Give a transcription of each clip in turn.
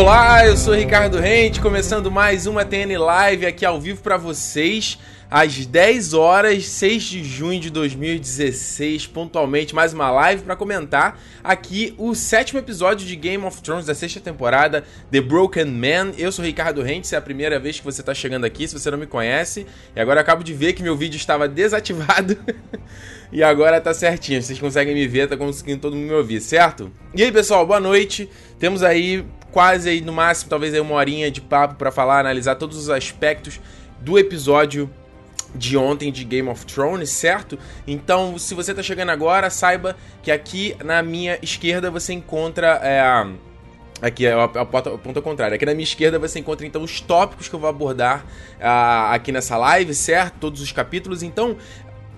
Olá, eu sou Ricardo Rente, começando mais uma TN Live aqui ao vivo para vocês, às 10 horas, 6 de junho de 2016, pontualmente, mais uma live para comentar aqui o sétimo episódio de Game of Thrones da sexta temporada, The Broken Man. Eu sou Ricardo Rente, se é a primeira vez que você tá chegando aqui, se você não me conhece, e agora eu acabo de ver que meu vídeo estava desativado. e agora tá certinho, vocês conseguem me ver, tá conseguindo todo mundo me ouvir, certo? E aí, pessoal, boa noite. Temos aí quase aí no máximo talvez aí uma horinha de papo para falar, analisar todos os aspectos do episódio de ontem de Game of Thrones, certo? Então, se você tá chegando agora, saiba que aqui na minha esquerda você encontra é, Aqui é a ponta contrária. Aqui na minha esquerda você encontra então os tópicos que eu vou abordar uh, aqui nessa live, certo? Todos os capítulos. Então,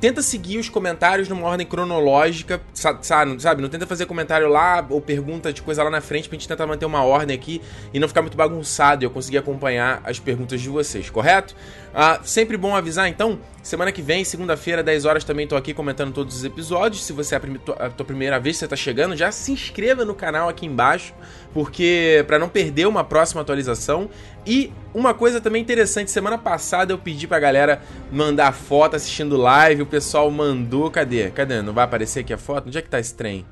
tenta seguir os comentários numa ordem cronológica, sabe? Não tenta fazer comentário lá ou pergunta de coisa lá na frente pra gente tentar manter uma ordem aqui e não ficar muito bagunçado e eu conseguir acompanhar as perguntas de vocês, correto? Ah, sempre bom avisar, então, semana que vem, segunda-feira, 10 horas, também tô aqui comentando todos os episódios. Se você é a, prim a tua primeira vez que você tá chegando, já se inscreva no canal aqui embaixo, porque para não perder uma próxima atualização. E uma coisa também interessante, semana passada eu pedi pra galera mandar foto assistindo live, o pessoal mandou, cadê? Cadê? Não vai aparecer aqui a foto? Onde é que tá esse trem?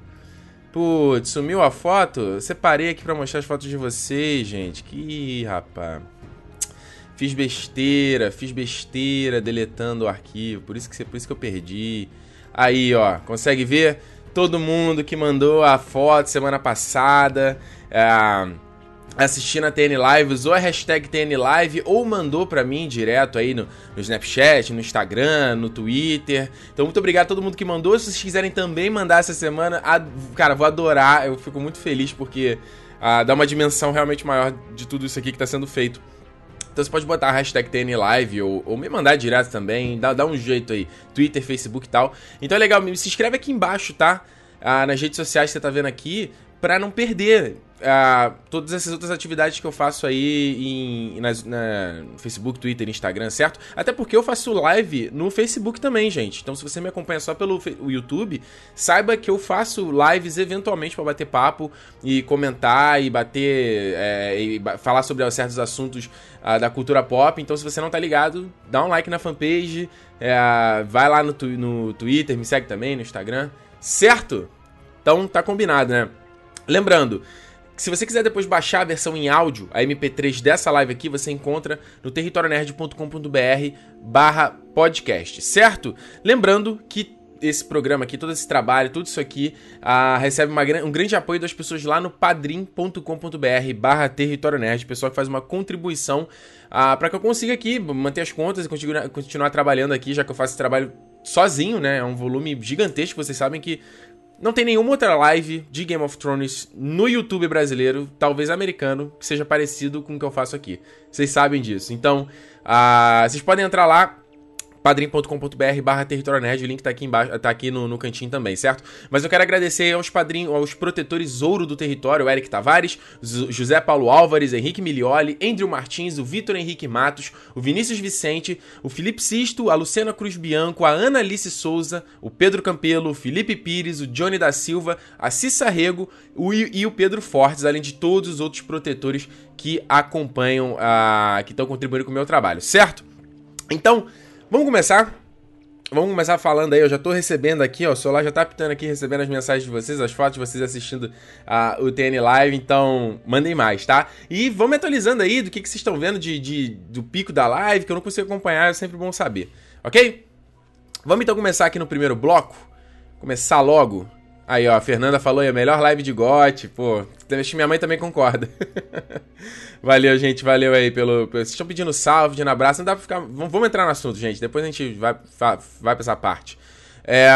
Putz, sumiu a foto? Separei aqui pra mostrar as fotos de vocês, gente. Que rapaz. Fiz besteira, fiz besteira deletando o arquivo, por isso que, por isso que eu perdi. Aí, ó, consegue ver? Todo mundo que mandou a foto semana passada, é, assistindo a TN Live, usou a hashtag TN Live ou mandou pra mim direto aí no, no Snapchat, no Instagram, no Twitter. Então, muito obrigado a todo mundo que mandou. Se vocês quiserem também mandar essa semana, cara, vou adorar. Eu fico muito feliz porque ah, dá uma dimensão realmente maior de tudo isso aqui que tá sendo feito. Então você pode botar a hashtag TNLive ou, ou me mandar direto também, dá, dá um jeito aí, Twitter, Facebook e tal. Então é legal, se inscreve aqui embaixo, tá? Ah, nas redes sociais que você tá vendo aqui, pra não perder uh, todas essas outras atividades que eu faço aí em, nas, na Facebook, Twitter, Instagram, certo? Até porque eu faço live no Facebook também, gente. Então, se você me acompanha só pelo YouTube, saiba que eu faço lives eventualmente para bater papo e comentar e bater é, e falar sobre certos assuntos uh, da cultura pop. Então, se você não tá ligado, dá um like na fanpage, é, vai lá no, no Twitter, me segue também no Instagram, certo? Então, tá combinado, né? Lembrando, se você quiser depois baixar a versão em áudio, a MP3 dessa live aqui, você encontra no territorionerd.com.br barra podcast, certo? Lembrando que esse programa aqui, todo esse trabalho, tudo isso aqui, uh, recebe uma, um grande apoio das pessoas lá no padrim.com.br barra Território Nerd, pessoal que faz uma contribuição ah, para que eu consiga aqui manter as contas e continuar, continuar trabalhando aqui, já que eu faço esse trabalho sozinho, né? É um volume gigantesco, vocês sabem que não tem nenhuma outra live de Game of Thrones no YouTube brasileiro, talvez americano, que seja parecido com o que eu faço aqui. Vocês sabem disso. Então, uh, vocês podem entrar lá, padrim.com.br barra território nerd, o link tá aqui embaixo, tá aqui no, no cantinho também, certo? Mas eu quero agradecer aos padrinhos, aos protetores ouro do território, Eric Tavares, José Paulo Álvares, Henrique Milioli, Andrew Martins, o Vitor Henrique Matos, o Vinícius Vicente, o Felipe Sisto, a Luciana Cruz Bianco, a Ana Alice Souza, o Pedro Campelo, o Felipe Pires, o Johnny da Silva, a Cissa Rego o, e o Pedro Fortes, além de todos os outros protetores que acompanham, a, que estão contribuindo com o meu trabalho, certo? Então, Vamos começar? Vamos começar falando aí, eu já tô recebendo aqui, ó, o celular já tá apitando aqui, recebendo as mensagens de vocês, as fotos de vocês assistindo uh, o TN Live, então mandem mais, tá? E vamos atualizando aí do que, que vocês estão vendo de, de, do pico da live, que eu não consigo acompanhar, é sempre bom saber, ok? Vamos então começar aqui no primeiro bloco, começar logo Aí, ó, a Fernanda falou aí, a melhor live de GOT, pô. Acho que minha mãe também concorda. valeu, gente, valeu aí pelo. Vocês estão pedindo salve, pedindo abraço, não dá pra ficar. Vamos, entrar no assunto, gente. Depois a gente vai, vai pra essa parte. É.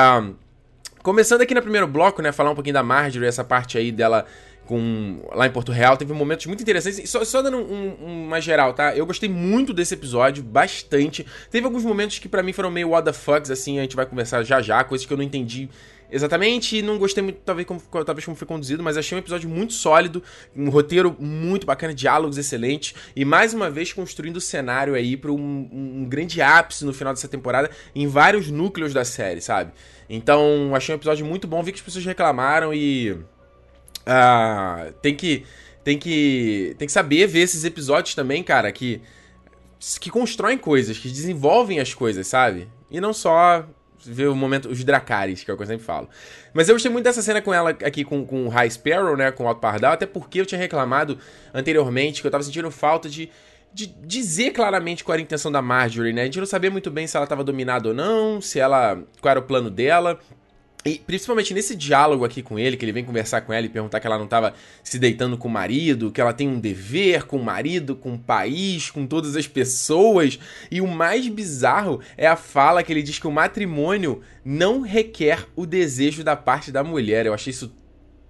Começando aqui no primeiro bloco, né? Falar um pouquinho da Marjorie, essa parte aí dela com lá em Porto Real. Teve momentos muito interessantes. Só, só dando um, um, uma geral, tá? Eu gostei muito desse episódio, bastante. Teve alguns momentos que para mim foram meio what the fucks, assim, a gente vai conversar já já, coisas que eu não entendi exatamente, não gostei muito, talvez como, talvez como foi conduzido, mas achei um episódio muito sólido, um roteiro muito bacana, diálogos excelentes, e mais uma vez construindo o cenário aí para um, um, grande ápice no final dessa temporada em vários núcleos da série, sabe? Então, achei um episódio muito bom, vi que as pessoas reclamaram e. Uh, tem que tem que tem que saber ver esses episódios também, cara, que que constroem coisas, que desenvolvem as coisas, sabe? E não só ver o momento, os Dracaris, que é o que eu sempre falo. Mas eu gostei muito dessa cena com ela aqui com, com o High Sparrow, né, com o Alto Pardal, até porque eu tinha reclamado anteriormente que eu tava sentindo falta de, de dizer claramente qual era a intenção da Marjorie, né? A gente não sabia muito bem se ela tava dominada ou não, se ela. qual era o plano dela. E principalmente nesse diálogo aqui com ele, que ele vem conversar com ela e perguntar que ela não estava se deitando com o marido, que ela tem um dever com o marido, com o país, com todas as pessoas. E o mais bizarro é a fala que ele diz que o matrimônio não requer o desejo da parte da mulher. Eu achei isso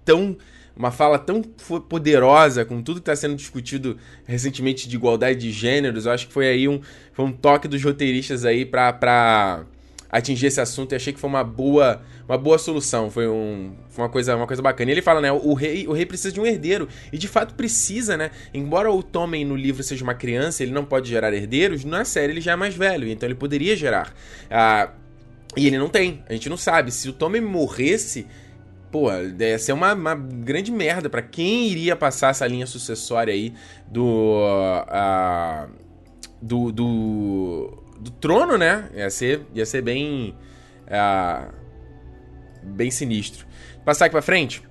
tão. Uma fala tão poderosa com tudo que está sendo discutido recentemente de igualdade de gêneros. Eu acho que foi aí um, foi um toque dos roteiristas aí para pra atingir esse assunto e achei que foi uma boa, uma boa solução. Foi, um, foi uma, coisa, uma coisa bacana. E ele fala, né? O rei, o rei precisa de um herdeiro. E de fato precisa, né? Embora o Tommen no livro seja uma criança, ele não pode gerar herdeiros, na série ele já é mais velho, então ele poderia gerar. Ah, e ele não tem. A gente não sabe. Se o Tommen morresse. Pô, ia ser uma, uma grande merda para quem iria passar essa linha sucessória aí do. Uh, do, do do trono, né? Ia ser, ia ser bem. Uh, bem sinistro. Passar aqui pra frente.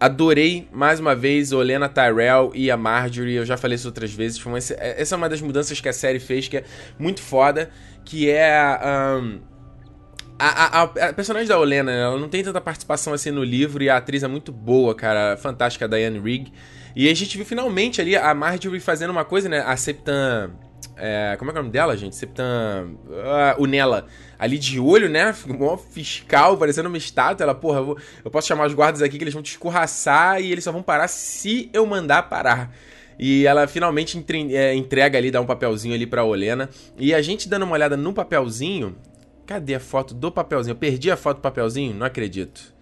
Adorei mais uma vez Olena Tyrell e a Marjorie. Eu já falei isso outras vezes. Uma, essa é uma das mudanças que a série fez que é muito foda. Que é. Um, a, a, a, personagem da Olena, ela não tem tanta participação assim no livro e a atriz é muito boa, cara. Fantástica, Diane Rigg. E a gente viu finalmente ali a Marjorie fazendo uma coisa, né? A Septan é, como é é o nome dela, gente? Septan. Uh, o Nela. Ali de olho, né? Um fiscal, parecendo uma estátua. Ela, porra, eu, vou, eu, posso chamar os guardas aqui que eles vão te escorraçar e eles só vão parar se eu mandar parar. E ela finalmente entre, é, entrega ali, dá um papelzinho ali pra Olena. E a gente dando uma olhada no papelzinho. Cadê a foto do papelzinho? Eu perdi a foto do papelzinho? Não acredito.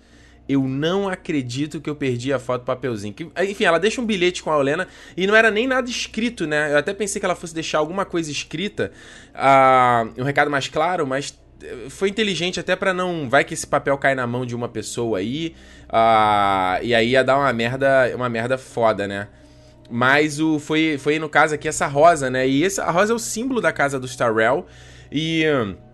Eu não acredito que eu perdi a foto do papelzinho. Que, enfim, ela deixa um bilhete com a Olena e não era nem nada escrito, né? Eu até pensei que ela fosse deixar alguma coisa escrita, uh, um recado mais claro, mas eh, foi inteligente até para não. Vai que esse papel cai na mão de uma pessoa aí. Uh, e aí ia dar uma merda, uma merda foda, né? Mas o, foi, foi no caso aqui essa rosa, né? E essa, a rosa é o símbolo da casa do Starrell. E. Uh,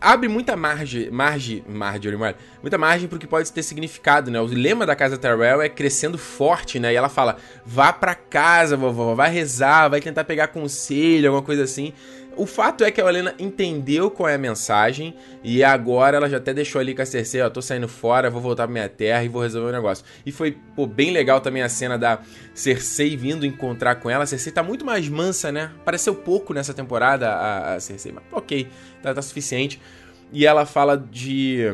abre muita margem, margem, Marjorie, muita margem pro que pode ter significado, né? O lema da casa Tyrell é crescendo forte, né? E ela fala: "Vá para casa, vovó, vai rezar, vai tentar pegar conselho, alguma coisa assim". O fato é que a Helena entendeu qual é a mensagem e agora ela já até deixou ali com a Cersei, ó, tô saindo fora, vou voltar pra minha terra e vou resolver o negócio. E foi, pô, bem legal também a cena da Cersei vindo encontrar com ela. A Cersei tá muito mais mansa, né? Pareceu pouco nessa temporada a, a Cersei, mas ok, tá, tá suficiente. E ela fala de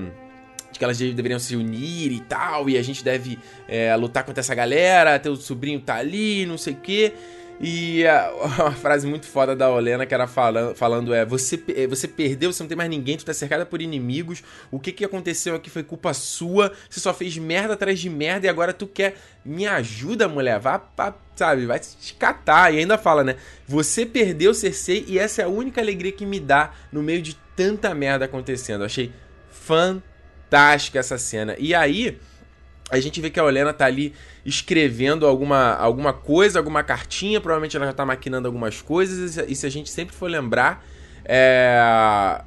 de que elas deveriam se unir e tal, e a gente deve é, lutar contra essa galera, teu sobrinho tá ali, não sei o quê. E a, uma frase muito foda da Olena que era falando, falando é: você, é, você perdeu, você não tem mais ninguém, tu tá cercada por inimigos. O que que aconteceu aqui foi culpa sua. Você só fez merda atrás de merda e agora tu quer me ajuda, mulher. Vá sabe, vai te catar. E ainda fala, né? Você perdeu Cersei e essa é a única alegria que me dá no meio de tanta merda acontecendo. Eu achei fantástica essa cena. E aí a gente vê que a Olena tá ali escrevendo alguma, alguma coisa, alguma cartinha, provavelmente ela já tá maquinando algumas coisas, e se a gente sempre for lembrar, é...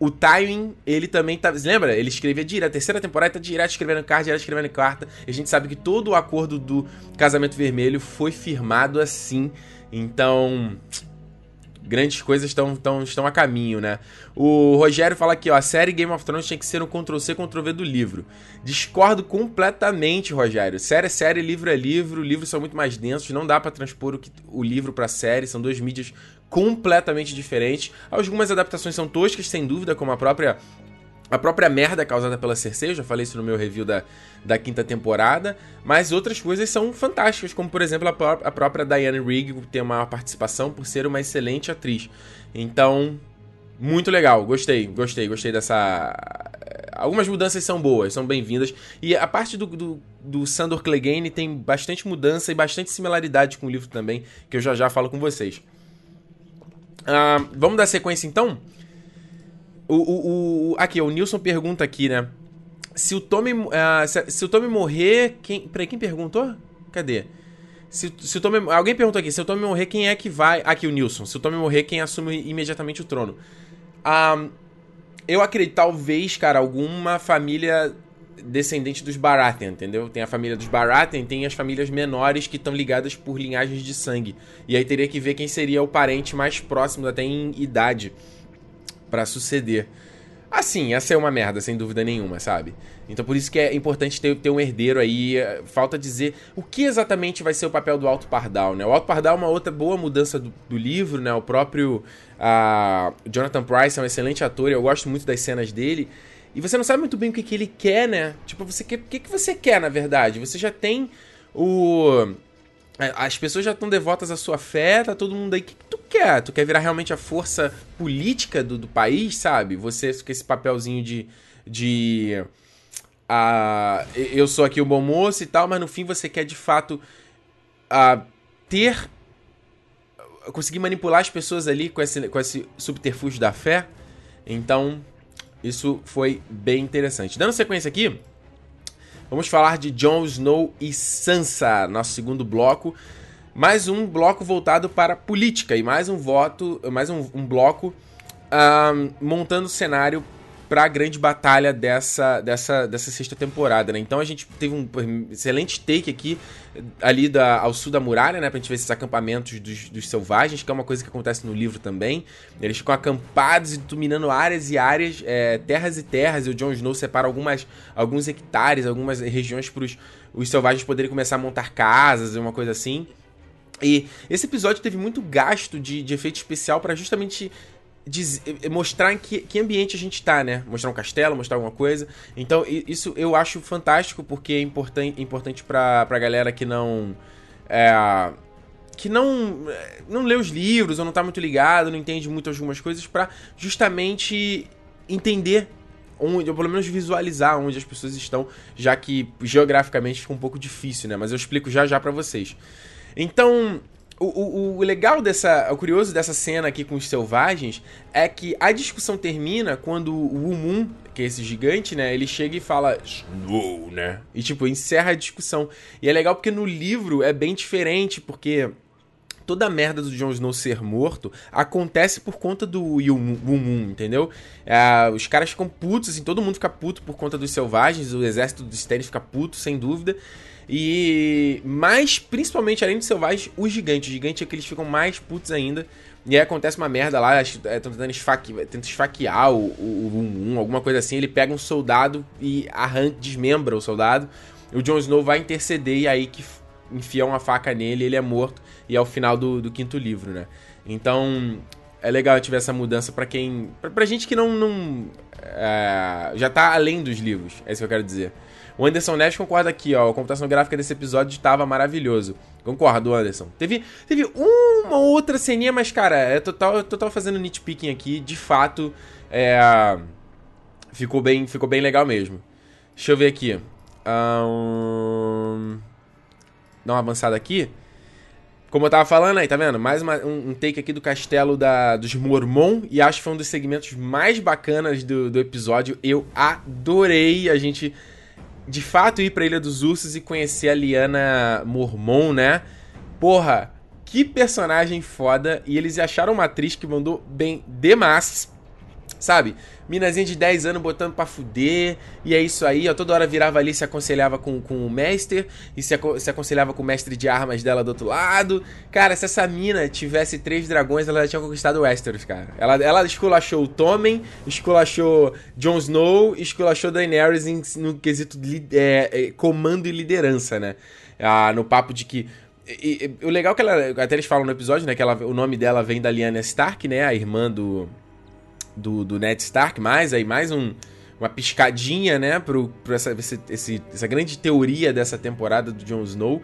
o timing, ele também tá. Lembra? Ele escrevia direto, a terceira temporada tá direto escrevendo carta, direto escrevendo carta, a gente sabe que todo o acordo do Casamento Vermelho foi firmado assim. Então, grandes coisas estão, estão, estão a caminho, né? O Rogério fala aqui, ó, a série Game of Thrones tinha que ser um Ctrl-C, Ctrl-V do livro. Discordo completamente, Rogério. Série é série, livro é livro, livros são muito mais densos, não dá para transpor o, que, o livro pra série, são duas mídias completamente diferentes. Algumas adaptações são toscas, sem dúvida, como a própria a própria merda causada pela Cersei, eu já falei isso no meu review da, da quinta temporada, mas outras coisas são fantásticas, como por exemplo a, pró a própria Diane Rigg tem uma participação por ser uma excelente atriz. Então, muito legal, gostei, gostei, gostei dessa. Algumas mudanças são boas, são bem-vindas. E a parte do, do, do Sandor Clegane tem bastante mudança e bastante similaridade com o livro também, que eu já já falo com vocês. Uh, vamos dar sequência então? O, o, o, aqui, o Nilson pergunta aqui, né? se o Tommy. Uh, se, se, o Tommy morrer. Quem, peraí, quem perguntou? Cadê? Se, se o Tommy, alguém perguntou aqui: se o Tommy morrer, quem é que vai. Aqui, o Nilson. Se o Tommy morrer, quem assume imediatamente o trono? Um, eu acredito, talvez, cara, alguma família descendente dos Baratheon, entendeu? Tem a família dos Baratheon, tem as famílias menores que estão ligadas por linhagens de sangue. E aí teria que ver quem seria o parente mais próximo, até em idade, para suceder. Assim, essa é uma merda, sem dúvida nenhuma, sabe? Então por isso que é importante ter, ter um herdeiro aí. Falta dizer o que exatamente vai ser o papel do Alto Pardal, né? O Alto Pardal é uma outra boa mudança do, do livro, né? O próprio uh, Jonathan Price é um excelente ator eu gosto muito das cenas dele. E você não sabe muito bem o que, que ele quer, né? Tipo, você quer, o que, que você quer, na verdade? Você já tem o. As pessoas já estão devotas à sua fé, tá todo mundo aí. O que, que tu quer? Tu quer virar realmente a força política do, do país, sabe? Você com esse papelzinho de. de uh, eu sou aqui o bom moço e tal, mas no fim você quer de fato uh, ter. conseguir manipular as pessoas ali com esse, com esse subterfúgio da fé. Então, isso foi bem interessante. Dando sequência aqui, vamos falar de Jon Snow e Sansa, nosso segundo bloco. Mais um bloco voltado para política e mais um voto, mais um, um bloco um, montando o cenário para a grande batalha dessa, dessa, dessa sexta temporada, né? Então a gente teve um excelente take aqui ali da, ao sul da muralha, né? Pra gente ver esses acampamentos dos, dos selvagens, que é uma coisa que acontece no livro também. Eles ficam acampados e dominando áreas e áreas, é, terras e terras, e o Jon Snow separa algumas, alguns hectares, algumas regiões para os selvagens poderem começar a montar casas e uma coisa assim. E esse episódio teve muito gasto de, de efeito especial para justamente diz, mostrar em que, que ambiente a gente tá, né? Mostrar um castelo, mostrar alguma coisa. Então, isso eu acho fantástico, porque é importante, importante pra, pra galera que não. É, que não não lê os livros ou não tá muito ligado, não entende muito algumas coisas, para justamente entender onde, ou pelo menos visualizar onde as pessoas estão, já que geograficamente fica um pouco difícil, né? Mas eu explico já já para vocês. Então, o, o, o, legal dessa. O curioso dessa cena aqui com os selvagens é que a discussão termina quando o Umun, que é esse gigante, né? Ele chega e fala Snow, né? E tipo, encerra a discussão. E é legal porque no livro é bem diferente, porque toda a merda do Jon Snow ser morto acontece por conta do Umun, entendeu? É, os caras ficam putos, assim, todo mundo fica puto por conta dos selvagens, o exército dos Stannis fica puto, sem dúvida. E. Mas, principalmente, além dos selvagens, os gigantes. Os gigantes é que eles ficam mais putos ainda. E aí acontece uma merda lá, estão é, tentando esfaque, tenta esfaquear o, o, o um, alguma coisa assim. Ele pega um soldado e arranca, desmembra o soldado. O Jon Snow vai interceder e aí que enfia uma faca nele, ele é morto. E é o final do, do quinto livro, né? Então, é legal tiver essa mudança para quem. Pra, pra gente que não. não é, já tá além dos livros, é isso que eu quero dizer. O Anderson Neves concorda aqui, ó. A computação gráfica desse episódio estava maravilhoso. Concordo, Anderson. Teve, teve uma outra ceninha, mas, cara, é total, total fazendo nitpicking aqui. De fato, é, ficou, bem, ficou bem legal mesmo. Deixa eu ver aqui. Um, dar uma avançada aqui. Como eu tava falando aí, tá vendo? Mais uma, um, um, take aqui do castelo da, dos Mormon. E acho que foi um dos segmentos mais bacanas do, do episódio. Eu adorei a gente de fato ir pra Ilha dos Ursos e conhecer a Liana Mormon, né? Porra, que personagem foda. E eles acharam uma atriz que mandou bem demais. Sabe? Minazinha de 10 anos botando pra fuder. E é isso aí, ó. Toda hora virava ali, se aconselhava com, com o mestre. E se, se aconselhava com o mestre de armas dela do outro lado. Cara, se essa mina tivesse três dragões, ela já tinha conquistado o Westeros, cara. Ela, ela esculachou o Tommen, esculachou Jon Snow, esculachou Daenerys em, no quesito é, é, comando e liderança, né? Ah, no papo de que e, e, o legal é que ela. Até eles falam no episódio, né? Que ela, o nome dela vem da Lyanna Stark, né? A irmã do, do, do Ned Stark, mais aí mais um, uma piscadinha, né, pro, pro essa, esse, essa grande teoria dessa temporada do Jon Snow.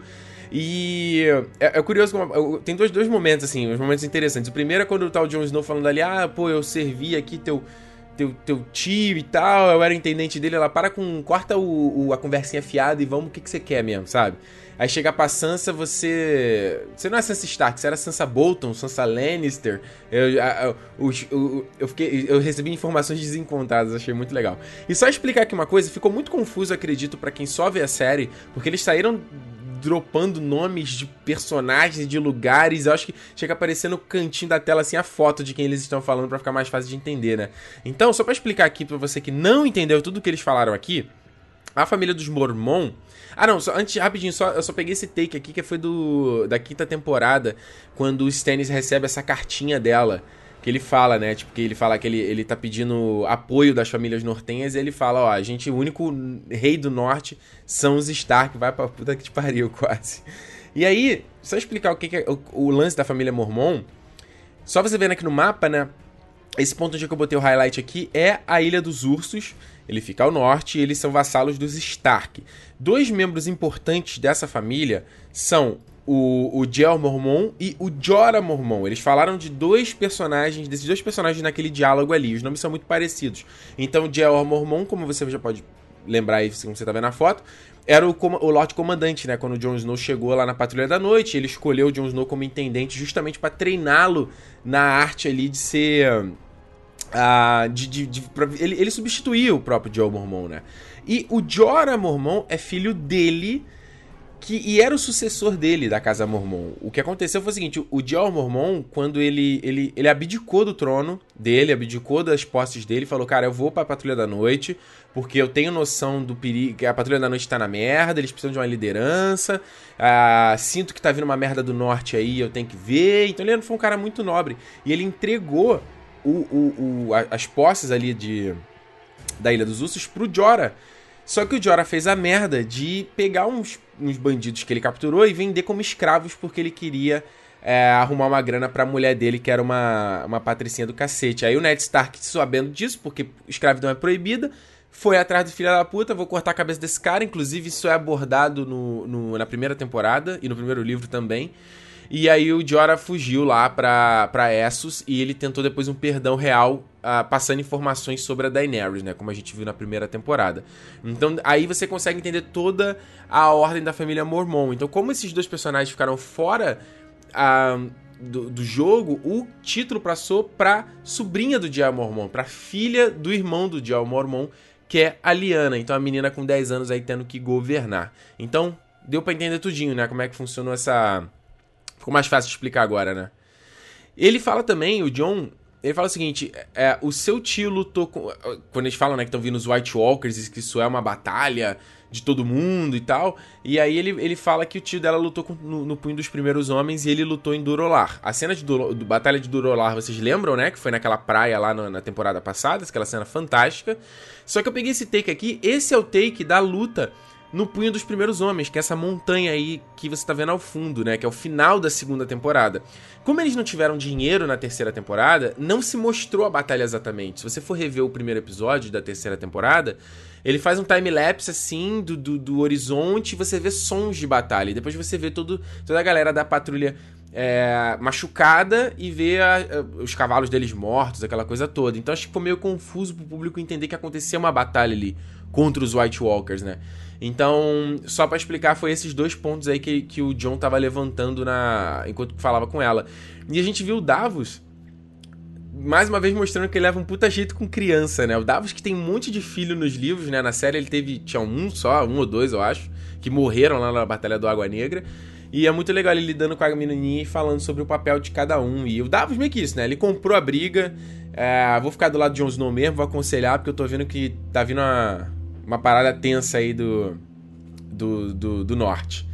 E é, é curioso, tem dois, dois momentos, assim, uns momentos interessantes. O primeiro é quando tá o Jon Snow falando ali, ah, pô, eu servi aqui teu, teu, teu tio e tal, eu era intendente dele, ela para com. corta o, o a conversinha fiada e vamos o que, que você quer mesmo, sabe? Aí chega pra Sansa, você. Você não é Sansa Stark, você era Sansa Bolton, Sansa Lannister. Eu, eu, eu, eu, fiquei, eu recebi informações desencontradas, achei muito legal. E só explicar aqui uma coisa, ficou muito confuso, acredito, para quem só vê a série, porque eles saíram dropando nomes de personagens, de lugares. Eu acho que chega a aparecer no cantinho da tela assim a foto de quem eles estão falando para ficar mais fácil de entender, né? Então, só para explicar aqui para você que não entendeu tudo que eles falaram aqui, a família dos Mormon. Ah, não, só, antes, rapidinho, só, eu só peguei esse take aqui que foi do da quinta temporada, quando o Stannis recebe essa cartinha dela. Que ele fala, né? Tipo, que ele fala que ele, ele tá pedindo apoio das famílias nortenhas e ele fala, ó, a gente, o único rei do norte são os Stark, vai pra puta que te pariu, quase. E aí, só explicar o que, que é o, o, lance da família Mormon. Só você vendo aqui no mapa, né? Esse ponto onde eu botei o highlight aqui é a Ilha dos Ursos. Ele fica ao norte e eles são vassalos dos Stark. Dois membros importantes dessa família são o, o Jel Mormon e o Jorah Mormon. Eles falaram de dois personagens, desses dois personagens naquele diálogo ali. Os nomes são muito parecidos. Então, Jel Mormon, como você já pode lembrar aí, como você tá vendo na foto, era o, o Lorde Comandante, né? Quando o Jon Snow chegou lá na Patrulha da Noite, ele escolheu o Jon Snow como intendente justamente para treiná-lo na arte ali de ser. Uh, de, de, de pra, ele, ele substituiu o próprio Joe Mormon, né? E o Jorah Mormon é filho dele que, e era o sucessor dele da Casa Mormon. O que aconteceu foi o seguinte: o Dior Mormon, quando ele, ele, ele abdicou do trono dele, abdicou das posses dele, falou: Cara, eu vou pra Patrulha da Noite, porque eu tenho noção do perigo, que a Patrulha da Noite tá na merda, eles precisam de uma liderança, ah, sinto que tá vindo uma merda do norte aí, eu tenho que ver. Então ele foi um cara muito nobre. E ele entregou o, o, o as posses ali de, da Ilha dos Ursos pro Jorah. Só que o Jorah fez a merda de pegar uns, uns bandidos que ele capturou e vender como escravos porque ele queria é, arrumar uma grana pra mulher dele, que era uma, uma patricinha do cacete. Aí o Ned Stark, sabendo disso, porque escravidão é proibida, foi atrás do filho da puta, vou cortar a cabeça desse cara. Inclusive, isso é abordado no, no na primeira temporada e no primeiro livro também. E aí o Jorah fugiu lá pra, pra Essos e ele tentou depois um perdão real, uh, passando informações sobre a Daenerys, né? Como a gente viu na primeira temporada. Então aí você consegue entender toda a ordem da família Mormon. Então, como esses dois personagens ficaram fora. Uh, do, do, jogo, o título passou pra sobrinha do Dial Mormon, pra filha do irmão do Dial Mormon, que é a Liana. Então a menina com 10 anos aí tendo que governar. Então, deu para entender tudinho, né? Como é que funcionou essa Ficou mais fácil de explicar agora, né? Ele fala também, o John, ele fala o seguinte: é, o seu tio lutou com. Quando eles falam, né, que estão vindo os White Walkers, que isso é uma batalha de todo mundo e tal. E aí ele, ele fala que o tio dela lutou com, no, no, punho dos primeiros homens e ele lutou em Durolar. A cena de Duro, do Batalha de Durolar, vocês lembram, né? Que foi naquela praia lá no, na temporada passada, aquela cena fantástica. Só que eu peguei esse take aqui, esse é o take da luta no Punho dos Primeiros Homens, que é essa montanha aí que você tá vendo ao fundo, né? Que é o final da segunda temporada. Como eles não tiveram dinheiro na terceira temporada, não se mostrou a batalha exatamente. Se você for rever o primeiro episódio da terceira temporada, ele faz um time-lapse assim do, do, do, horizonte e você vê sons de batalha. E depois você vê todo, toda a galera da patrulha é, machucada e vê a, os cavalos deles mortos, aquela coisa toda. Então acho que ficou meio confuso pro público entender que acontecia uma batalha ali contra os White Walkers, né? Então, só para explicar, foi esses dois pontos aí que, que o John tava levantando na enquanto falava com ela. E a gente viu o Davos mais uma vez mostrando que ele leva um puta jeito com criança, né? O Davos que tem um monte de filho nos livros, né? Na série ele teve, tinha um só, um ou dois, eu acho, que morreram lá na Batalha do Água Negra. E é muito legal ele lidando com a menininha e falando sobre o papel de cada um. E o Davos meio que isso, né? Ele comprou a briga. É, vou ficar do lado de Jon Snow mesmo, vou aconselhar, porque eu tô vendo que tá vindo uma, uma parada tensa aí do, do, do, do, norte.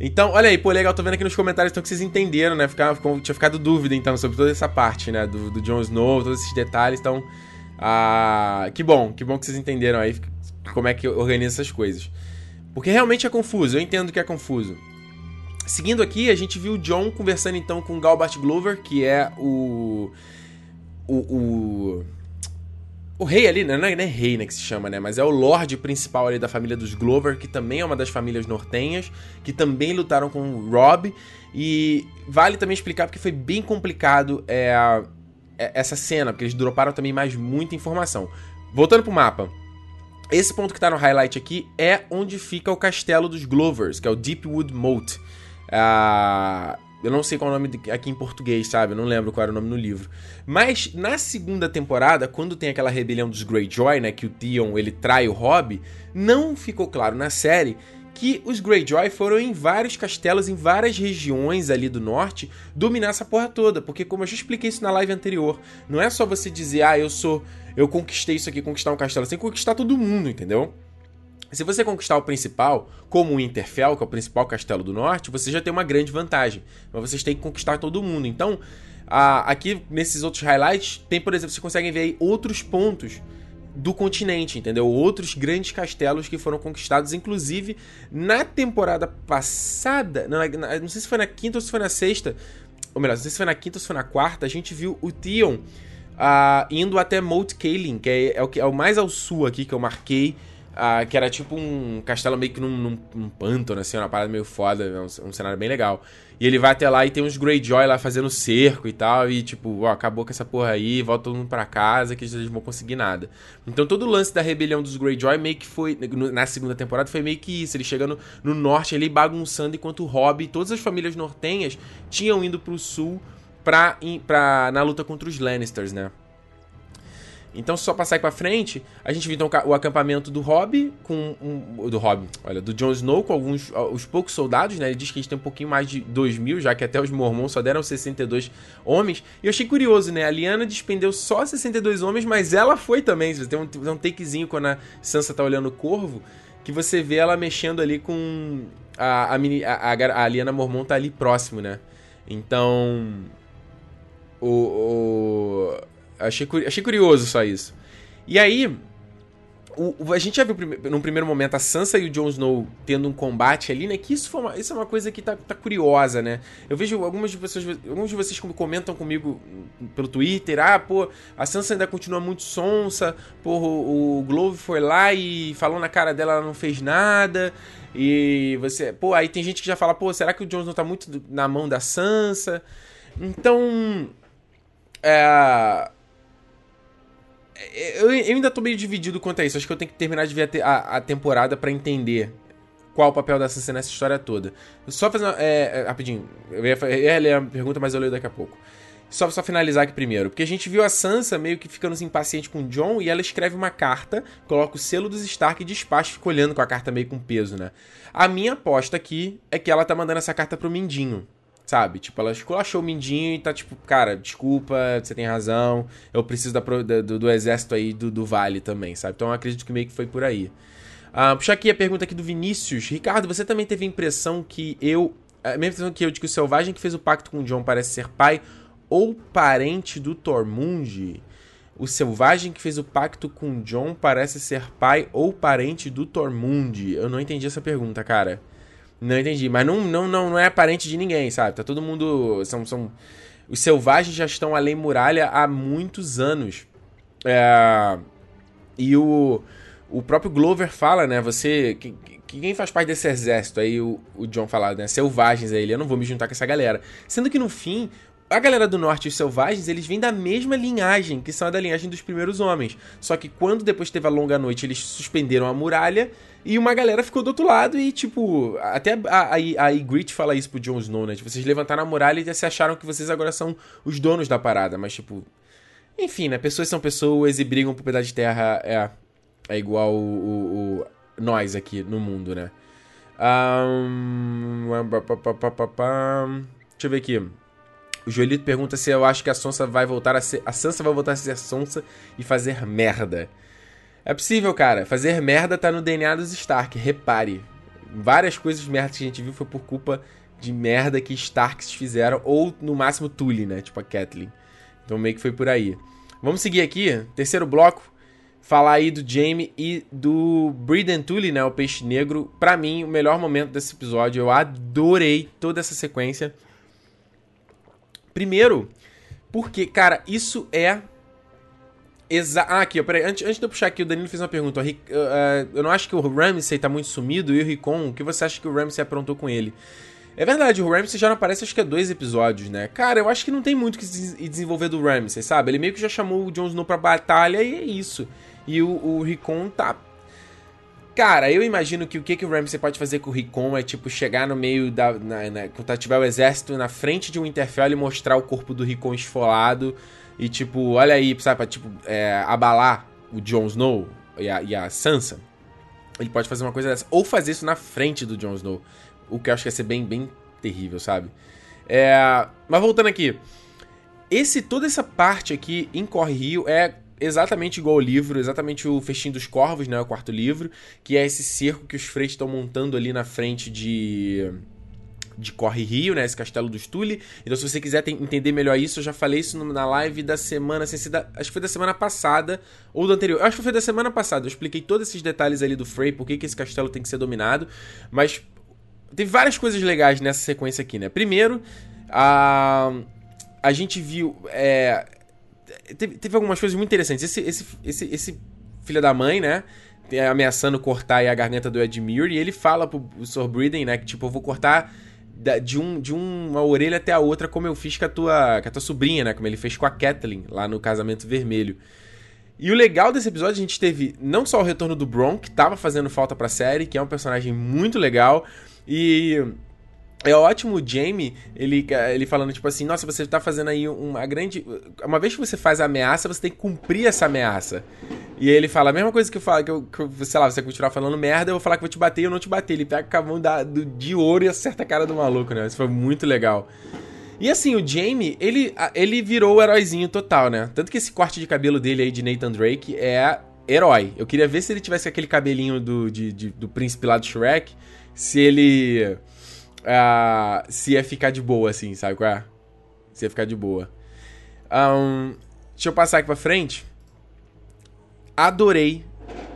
Então, olha aí, pô, legal, tô vendo aqui nos comentários então que vocês entenderam, né? Ficar, tinha ficado dúvida, então, sobre toda essa parte, né? Do, do Jon Snow, todos esses detalhes, então... Ah, que bom, que bom que vocês entenderam aí como é que organiza essas coisas. Porque realmente é confuso, eu entendo que é confuso. Seguindo aqui, a gente viu o John conversando então com Galbart Glover, que é o... o, o o rei ali, né? Não é, não é rei, né, que se chama, né? Mas é o lord principal ali da família dos Glover, que também é uma das famílias nortenhas, que também lutaram com o Rob. E vale também explicar porque foi bem complicado é, é, essa cena, porque eles droparam também mais muita informação. Voltando pro mapa. Esse ponto que tá no highlight aqui é onde fica o castelo dos Glovers, que é o Deepwood Moat. Ah, eu não sei qual é o nome aqui em português, sabe? Eu não lembro qual era o nome no livro. Mas na segunda temporada, quando tem aquela rebelião dos Greyjoy, né? Que o Theon ele trai o Robb, não ficou claro na série que os Greyjoy foram em vários castelos, em várias regiões ali do norte, dominar essa porra toda. Porque, como eu já expliquei isso na live anterior, não é só você dizer, ah, eu sou. Eu conquistei isso aqui, conquistar um castelo. Você tem que conquistar todo mundo, entendeu? Se você conquistar o principal, como o Interfell, que é o principal castelo do norte, você já tem uma grande vantagem. Mas vocês têm que conquistar todo mundo. Então, a, aqui nesses outros highlights, tem, por exemplo, vocês conseguem ver aí outros pontos do continente, entendeu? Outros grandes castelos que foram conquistados, inclusive na temporada passada, não, não sei se foi na quinta ou se foi na sexta, ou melhor, não sei se foi na quinta ou se foi na quarta, a gente viu o Theon uh, indo até Moat Cailin, que é, é, o, é o mais ao sul aqui que eu marquei, ah, que era tipo um castelo meio que num, num, num pântano, assim, uma parada meio foda, um, um, cenário bem legal. E ele vai até lá e tem uns Greyjoy lá fazendo cerco e tal, e tipo, ó, acabou com essa porra aí, volta todo mundo pra casa que eles não vão conseguir nada. Então todo o lance da rebelião dos Greyjoy meio que foi, na segunda temporada, foi meio que isso, ele chegando no norte ali bagunçando, enquanto o Robb e todas as famílias nortenhas tinham ido pro sul pra, pra, na luta contra os Lannisters, né? Então, só passar aqui pra frente, a gente viu então, o acampamento do Robb com um, do Robb, olha, do Jon Snow com alguns os poucos soldados, né? Ele diz que a gente tem um pouquinho mais de 2 mil, já que até os Mormons só deram 62 homens. E eu achei curioso, né? A Liana despendeu só 62 homens, mas ela foi também. Tem um, tem um takezinho quando a Sansa tá olhando o corvo, que você vê ela mexendo ali com a, a, a, a, a Liana Mormon tá ali próximo, né? Então. o, o Achei, achei curioso só isso. E aí, o, a gente já viu num primeiro momento a Sansa e o Jon Snow tendo um combate ali, né? Que isso, foi uma, isso é uma coisa que tá, tá curiosa, né? Eu vejo algumas de pessoas, alguns de vocês comentam comigo pelo Twitter, ah, pô, a Sansa ainda continua muito sonsa, pô, o, o Glove foi lá e falou na cara dela, ela não fez nada. E você, pô, aí tem gente que já fala, pô, será que o Jon Snow tá muito na mão da Sansa? Então, é eu, eu, ainda tô meio dividido quanto a isso. Acho que eu tenho que terminar de ver a, a, a temporada para entender qual o papel da Sansa nessa história toda. Só fazer. É, é, rapidinho. Eu ia, ler a pergunta, mas eu leio daqui a pouco. Só, só finalizar aqui primeiro. Porque a gente viu a Sansa meio que ficando impaciente com o John e ela escreve uma carta, coloca o selo dos Stark e despacha, fica olhando com a carta meio com peso, né? A minha aposta aqui é que ela tá mandando essa carta pro Mindinho. Sabe? Tipo, ela esculachou o Mindinho e tá tipo, cara, desculpa, você tem razão, eu preciso da, do, do, exército aí do, do, Vale também, sabe? Então eu acredito que meio que foi por aí. Ah, puxar aqui a pergunta aqui do Vinícius. Ricardo, você também teve a impressão que eu. A mesma impressão que eu de que o Selvagem que fez o pacto com o John parece ser pai ou parente do Tormund? O Selvagem que fez o pacto com John parece ser pai ou parente do Tormund? Eu não entendi essa pergunta, cara. Não entendi. Mas não, não, não, não é parente de ninguém, sabe? Tá todo mundo. São, são... Os selvagens já estão além muralha há muitos anos. É... E o, o próprio Glover fala, né? Você. Que, quem faz parte desse exército? Aí o, o John fala, né? Selvagens aí ele. Eu não vou me juntar com essa galera. Sendo que no fim, a galera do norte e os selvagens, eles vêm da mesma linhagem, que são a da linhagem dos primeiros homens. Só que quando depois teve a longa noite, eles suspenderam a muralha e uma galera ficou do outro lado e, tipo, até a, a, a Ygritte fala isso pro Jon Snow, né? Tipo, vocês levantaram a muralha e se acharam que vocês agora são os donos da parada, mas, tipo... Enfim, né? Pessoas são pessoas e brigam por pedaço de terra é, é igual o, o, o nós aqui no mundo, né? Um... Deixa eu ver aqui. O Joelito pergunta se eu acho que a Sonsa vai voltar a ser. A Sansa vai voltar a ser Sonsa e fazer merda. É possível, cara. Fazer merda tá no DNA dos Stark, repare. Várias coisas merda que a gente viu foi por culpa de merda que Starks fizeram, ou no máximo Tully, né? Tipo a Kathleen. Então meio que foi por aí. Vamos seguir aqui, terceiro bloco. Falar aí do Jaime e do Breeden Tully, né? O peixe negro. Pra mim, o melhor momento desse episódio. Eu adorei toda essa sequência. Primeiro, porque, cara, isso é. Exa ah, aqui, ó, peraí. Antes, antes de eu puxar aqui, o Danilo fez uma pergunta. Uh, uh, eu não acho que o Ramsey tá muito sumido e o Ricon, o que você acha que o Ramsey aprontou com ele? É verdade, o Ramsey já não aparece acho que é dois episódios, né? Cara, eu acho que não tem muito que desenvolver do Ramsey, sabe? Ele meio que já chamou o Jon Snow pra batalha e é isso. E o, o Rickon tá Cara, eu imagino que o que, que o Ramsay pode fazer com o Rickon é, tipo, chegar no meio da... Na, na, quando tiver o exército na frente de um Winterfell e mostrar o corpo do Rickon esfolado e, tipo, olha aí, sabe, pra, tipo, é, abalar o Jon Snow e a, e a, Sansa. Ele pode fazer uma coisa dessa. Ou fazer isso na frente do Jon Snow. O que eu acho que ia ser bem, bem terrível, sabe? É, mas voltando aqui. Esse, toda essa parte aqui em Corre Rio é exatamente igual ao livro, exatamente o Festim dos Corvos, né? O quarto livro, que é esse cerco que os freitos estão montando ali na frente de de Corre Rio, né? Esse castelo do Stule. Então, se você quiser entender melhor isso, eu já falei isso na live da semana, assim, da, acho que foi da semana passada ou do anterior. Acho que foi da semana passada. Eu expliquei todos esses detalhes ali do Frey, por que, que esse castelo tem que ser dominado. Mas teve várias coisas legais nessa sequência aqui, né? Primeiro, a, a gente viu. É, teve, teve algumas coisas muito interessantes. Esse, esse, esse, esse filho da mãe, né? Ameaçando cortar a garganta do Edmure. E ele fala pro Sr. Briden, né? Que tipo, eu vou cortar de, um, de uma orelha até a outra, como eu fiz com a, tua, com a tua sobrinha, né? Como ele fez com a Kathleen lá no Casamento Vermelho. E o legal desse episódio, a gente teve não só o retorno do Bron, que tava fazendo falta pra série, que é um personagem muito legal, e é ótimo o Jamie, ele, ele falando, tipo assim, nossa, você tá fazendo aí uma grande. Uma vez que você faz a ameaça, você tem que cumprir essa ameaça. E ele fala a mesma coisa que eu falo, que eu, que sei lá, você continuar falando merda, eu vou falar que vou te bater e eu não te bater. Ele pega com a mão da, do, de ouro e acerta a cara do maluco, né? Isso foi muito legal. E assim, o Jamie, ele, ele virou o heróizinho total, né? Tanto que esse corte de cabelo dele aí de Nathan Drake é herói. Eu queria ver se ele tivesse aquele cabelinho do, de, de, do príncipe lá do Shrek, se ele uh, se ia ficar de boa, assim, sabe qual é? Se ia ficar de boa. Um, deixa eu passar aqui pra frente. Adorei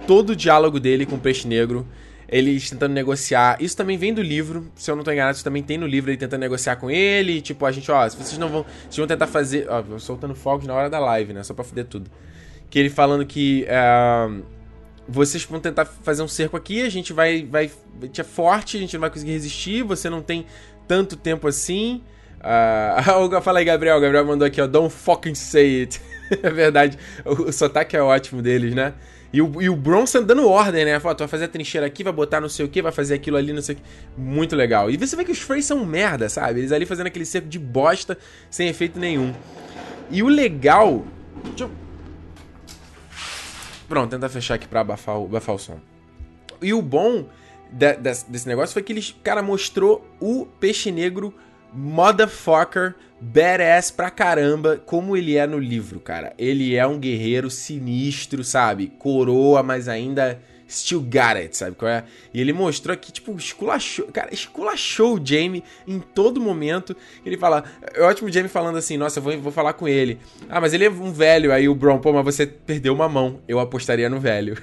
todo o diálogo dele com o Peixe Negro. Eles tentando negociar. Isso também vem do livro. Se eu não tô enganado, isso também tem no livro. Ele tentando negociar com ele. Tipo, a gente, ó, se vocês não vão. Vocês vão tentar fazer. Ó, soltando fogos na hora da live, né? Só pra fuder tudo. Que ele falando que. Uh, vocês vão tentar fazer um cerco aqui, a gente vai, vai, gente é forte, a gente não vai conseguir resistir, você não tem tanto tempo assim. Uh, fala aí, Gabriel. Gabriel mandou aqui, ó, don't fucking say it. é verdade, o, o sotaque é ótimo deles, né? E o, e o Bronson dando ordem, né? Fala, tu vai fazer a trincheira aqui, vai botar não sei o que, vai fazer aquilo ali, não sei o que. Muito legal. E você vê que os Freys são merda, sabe? Eles ali fazendo aquele cerco de bosta, sem efeito nenhum. E o legal... Deixa eu Pronto, tenta fechar aqui pra abafar o, abafar o som. E o bom de, de, desse negócio foi que ele, cara, mostrou o peixe negro motherfucker, badass pra caramba, como ele é no livro, cara. Ele é um guerreiro sinistro, sabe? Coroa, mas ainda still got it, sabe qual é? E ele mostrou que, tipo, esculachou, cara, esculachou o Jamie em todo momento. Ele fala, é ótimo o Jamie falando assim, nossa, vou, vou falar com ele. Ah, mas ele é um velho, aí o Bron, pô, mas você perdeu uma mão, eu apostaria no velho.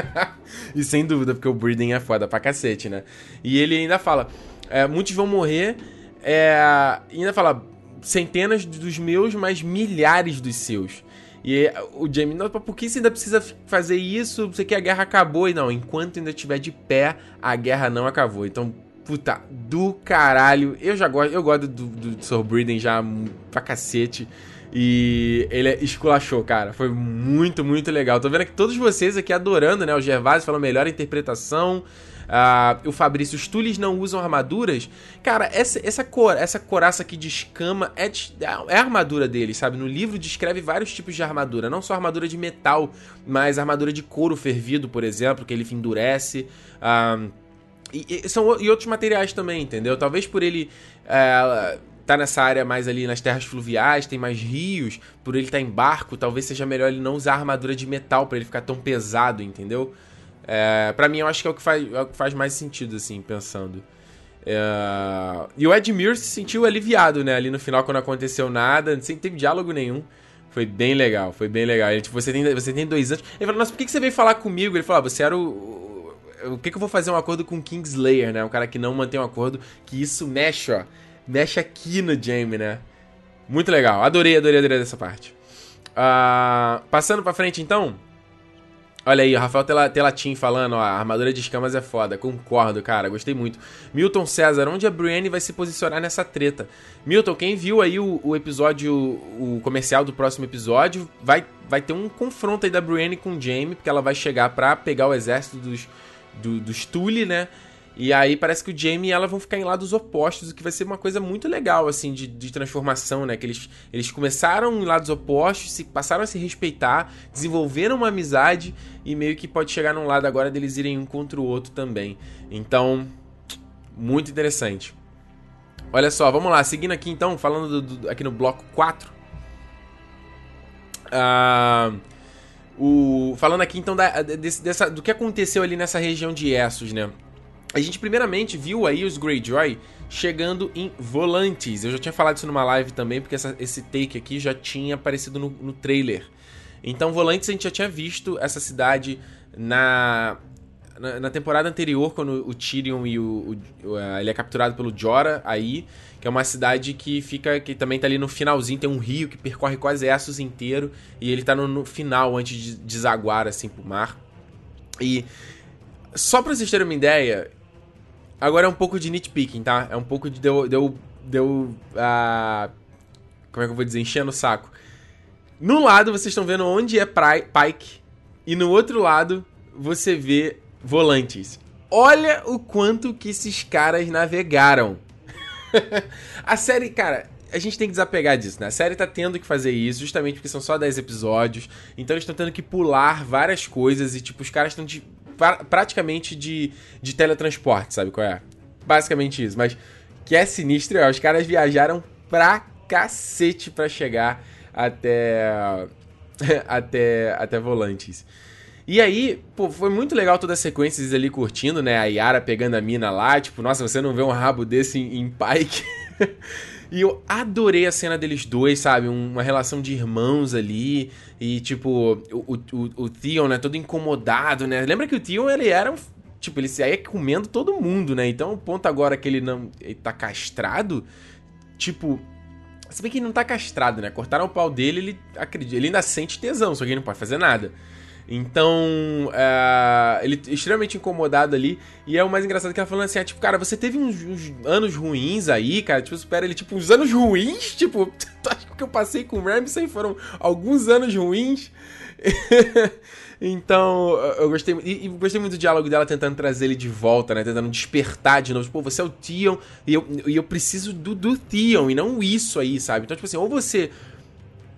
e sem dúvida, porque o breeding é foda pra cacete, né? E ele ainda fala, é, muitos vão morrer, é, ainda fala, centenas dos meus, mas milhares dos seus. E o Jamie, não, por que você ainda precisa fazer isso? Você que a guerra acabou. E não, enquanto ainda estiver de pé, a guerra não acabou. Então, puta, do caralho. Eu já gosto, eu gosto do, do, do Sir Briden já pra cacete. E ele esculachou, cara. Foi muito, muito legal. Tô vendo que todos vocês aqui adorando, né? O Gervásio falou melhor interpretação. Uh, o Fabrício, os Tulis não usam armaduras. Cara, essa, essa, cor, essa coraça aqui de escama é, é a armadura deles, sabe? No livro descreve vários tipos de armadura. Não só armadura de metal, mas armadura de couro fervido, por exemplo, que ele endurece. Uh, e, e, são, e outros materiais também, entendeu? Talvez por ele. Uh, tá nessa área mais ali nas terras fluviais, tem mais rios, por ele estar tá em barco, talvez seja melhor ele não usar armadura de metal para ele ficar tão pesado, entendeu? É, para mim, eu acho que é o que faz, é o que faz mais sentido, assim, pensando. É... E o Edmure se sentiu aliviado, né? Ali no final, quando aconteceu nada, sem ter diálogo nenhum. Foi bem legal, foi bem legal. Ele, tipo, você tem, você tem dois anos. Ele falou, nossa, por que, que você veio falar comigo? Ele falou, ah, você era o. O que, que eu vou fazer um acordo com Kingslayer, né? Um cara que não mantém um acordo, que isso mexe, ó. Mexe aqui no Jamie, né? Muito legal. Adorei, adorei, adorei dessa parte. Uh, passando pra frente, então. Olha aí, o Rafael Telatin falando, ó, a armadura de escamas é foda. Concordo, cara, gostei muito. Milton César, onde a Brienne vai se posicionar nessa treta? Milton, quem viu aí o, o episódio, o comercial do próximo episódio, vai, vai ter um confronto aí da Brienne com o Jaime, porque ela vai chegar pra pegar o exército dos, do, dos Tully, né? E aí parece que o Jamie e ela vão ficar em lados opostos, o que vai ser uma coisa muito legal, assim, de, de transformação, né? Que eles, eles começaram em lados opostos, se passaram a se respeitar, desenvolveram uma amizade e meio que pode chegar num lado agora deles irem um contra o outro também. Então, muito interessante. Olha só, vamos lá, seguindo aqui então, falando do, do, aqui no bloco 4. Ah. O, falando aqui então da, desse, dessa, do que aconteceu ali nessa região de Essos, né? A gente primeiramente viu aí os Greyjoy chegando em Volantes. Eu já tinha falado isso numa live também, porque essa, esse take aqui já tinha aparecido no, no trailer. Então, Volantes a gente já tinha visto essa cidade na, na, temporada anterior, quando o Tyrion e o, o, ele é capturado pelo Jorah aí, que é uma cidade que fica que também tá ali no finalzinho, tem um rio que percorre quase Essos inteiro e ele tá no, no final antes de desaguar assim pro mar. E só pra vocês terem uma ideia, Agora é um pouco de nitpicking, tá? É um pouco de deu. deu, deu uh, como é que eu vou dizer? Enchendo o saco. No lado vocês estão vendo onde é Pike. E no outro lado você vê volantes. Olha o quanto que esses caras navegaram. a série, cara, a gente tem que desapegar disso, né? A série tá tendo que fazer isso, justamente porque são só 10 episódios. Então eles estão tendo que pular várias coisas e, tipo, os caras estão pra, praticamente de, de teletransporte, sabe qual é? Basicamente isso. Mas que é sinistro, os caras viajaram pra cacete pra chegar até. até, até volantes. E aí, pô, foi muito legal toda a sequência ali curtindo, né? A Yara pegando a mina lá, tipo, nossa, você não vê um rabo desse em, em Pike. E eu adorei a cena deles dois, sabe? Uma relação de irmãos ali. E, tipo, o, o, o Theon, né? Todo incomodado, né? Lembra que o Theon, ele era um. Tipo, ele saía comendo todo mundo, né? Então, o ponto agora que ele não. Ele tá castrado. Tipo. Se bem que ele não tá castrado, né? Cortaram o pau dele, ele acredita. Ele ainda sente tesão, só que ele não pode fazer nada. Então, uh, ele extremamente incomodado ali. E é o mais engraçado que ela falando assim: ah, tipo, cara, você teve uns, uns, anos ruins aí, cara. Tipo, espera ele, tipo, uns anos ruins? Tipo, tu acha que eu passei com o Ramsey foram alguns anos ruins? então, eu gostei, e, e, gostei muito do diálogo dela tentando trazer ele de volta, né? Tentando despertar de novo. Tipo, você é o Theon e eu, e eu preciso do, do Theon e não isso aí, sabe? Então, tipo assim, ou você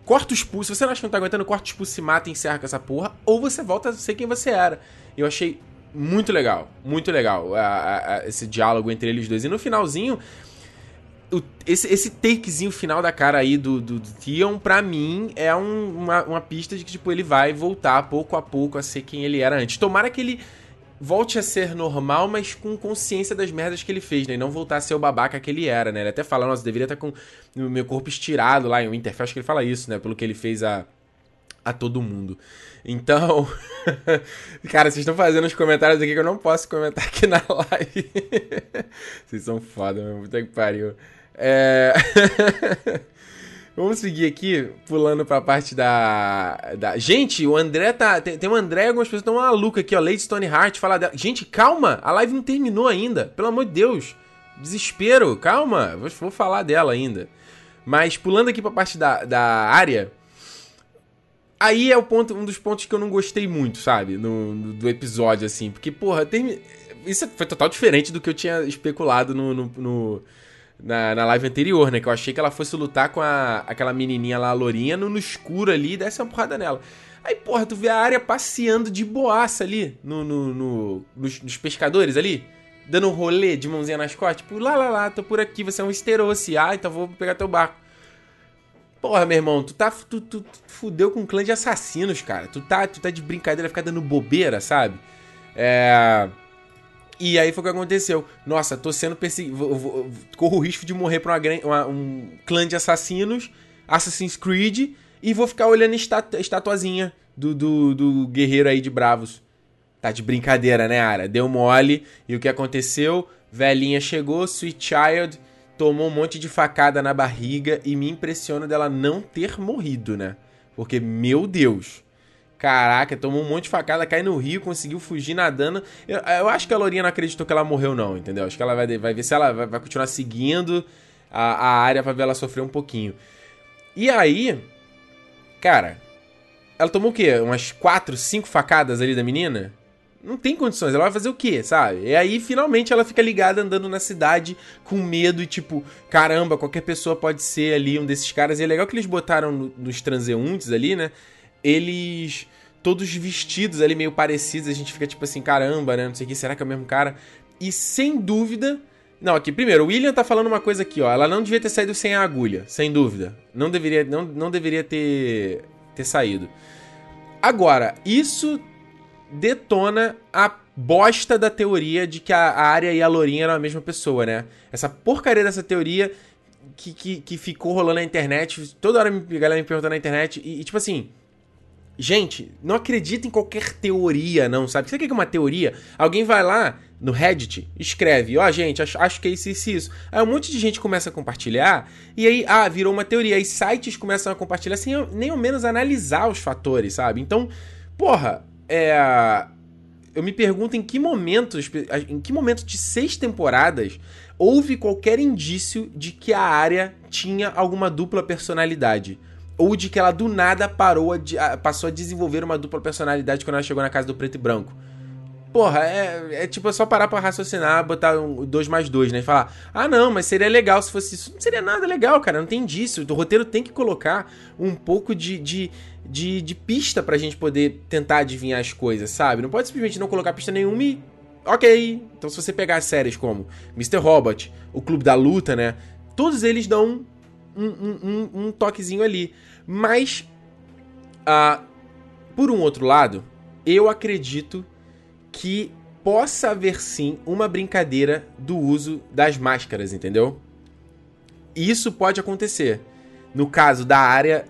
corta os pulsos. Se você não acha que não tá aguentando, corta os pulsos, se mata e encerra com essa porra. Ou você volta a ser quem você era. Eu achei muito legal, muito legal a, a, a, esse diálogo entre eles dois. E no finalzinho, o, esse, esse takezinho final da cara aí do, do, do Theon, pra mim, é um, uma, uma pista de que, tipo, ele vai voltar pouco a pouco a ser quem ele era antes. Tomara que ele volte a ser normal, mas com consciência das merdas que ele fez, né? E não voltar a ser o babaca que ele era, né? Ele até fala, nossa, deveria estar com o meu corpo estirado lá em Winterfell, acho que ele fala isso, né? Pelo que ele fez a, a todo mundo. Então, cara, vocês estão fazendo os comentários aqui que eu não posso comentar aqui na live. vocês são foda, meu. Puta que pariu. É... Vamos seguir aqui, pulando pra parte da. da... Gente, o André tá. Tem, tem um André e algumas pessoas estão malucas aqui, ó. Lady Stone Heart fala dela. Gente, calma! A live não terminou ainda. Pelo amor de Deus. Desespero, calma. Vou, vou falar dela ainda. Mas pulando aqui pra parte da, da área. Aí é o ponto, um dos pontos que eu não gostei muito, sabe? No, no do episódio, assim. Porque, porra, tem... isso foi total diferente do que eu tinha especulado no, no, no na, na live anterior, né? Que eu achei que ela fosse lutar com a, aquela menininha lá, a Lourinha, no, no escuro ali e desse uma porrada nela. Aí, porra, tu vê a área passeando de boaça ali, no, no, no nos, nos, pescadores ali, dando um rolê de mãozinha nas costas, tipo, lá, lá, lá, tô por aqui, você é um esterose, ah, então vou pegar teu barco. Porra, meu irmão, tu tá. Tu, tu, tu, fudeu com um clã de assassinos, cara. Tu tá, tu tá de brincadeira ficar dando bobeira, sabe? É. E aí foi o que aconteceu. Nossa, tô sendo perseguido. Corro o risco de morrer pra uma, uma, um clã de assassinos, Assassin's Creed, e vou ficar olhando a estatuazinha do, do, do guerreiro aí de Bravos. Tá de brincadeira, né, Ara? Deu mole. E o que aconteceu? Velhinha chegou, Sweet Child, tomou um monte de facada na barriga e me impressiona dela não ter morrido, né? Porque, meu Deus. Caraca, tomou um monte de facada, cai no rio, conseguiu fugir nadando. Eu, eu acho que a Lourinha não acreditou que ela morreu, não, entendeu? Acho que ela vai, vai ver se ela vai, vai continuar seguindo a, a área pra ver ela sofrer um pouquinho. E aí, cara, ela tomou o quê? Umas 4, 5 facadas ali da menina? Não tem condições, ela vai fazer o quê, sabe? E aí, finalmente, ela fica ligada andando na cidade com medo e tipo, caramba, qualquer pessoa pode ser ali um desses caras. E é legal que eles botaram no, nos transeuntes ali, né? Eles todos vestidos ali meio parecidos, a gente fica tipo assim, caramba, né? Não sei o que, será que é o mesmo cara? E sem dúvida. Não, aqui, primeiro, o William tá falando uma coisa aqui, ó. Ela não devia ter saído sem a agulha, sem dúvida. Não deveria, não, não deveria ter, ter saído. Agora, isso detona a bosta da teoria de que a área e a Lourinha eram a mesma pessoa, né? Essa porcaria dessa teoria que, que, que ficou rolando na internet, toda hora a galera me perguntando na internet, e, e tipo assim, Gente, não acredita em qualquer teoria, não, sabe? Sabe o que é uma teoria? Alguém vai lá no Reddit, escreve, ó, oh, gente, acho, acho que é isso, isso, isso. Aí um monte de gente começa a compartilhar, e aí, ah, virou uma teoria. Aí sites começam a compartilhar sem nem ao menos analisar os fatores, sabe? Então, porra, é. Eu me pergunto em que momento, em que momento de seis temporadas houve qualquer indício de que a área tinha alguma dupla personalidade ou de que ela do nada parou a, passou a desenvolver uma dupla personalidade quando ela chegou na casa do preto e branco. Porra, é, é tipo é só parar pra raciocinar, botar um 2 mais 2, né? E falar, ah não, mas seria legal se fosse isso. Não seria nada legal, cara, não tem disso. O roteiro tem que colocar um pouco de, de, de, de pista pra gente poder tentar adivinhar as coisas, sabe? Não pode simplesmente não colocar pista nenhuma e. Ok. Então se você pegar séries como Mr. Robot, o Clube da Luta, né? Todos eles dão um, um, um, toquezinho ali. Mas, uh, por um outro lado, eu acredito que possa haver sim uma brincadeira do uso das máscaras, entendeu? Isso pode acontecer. No caso da área,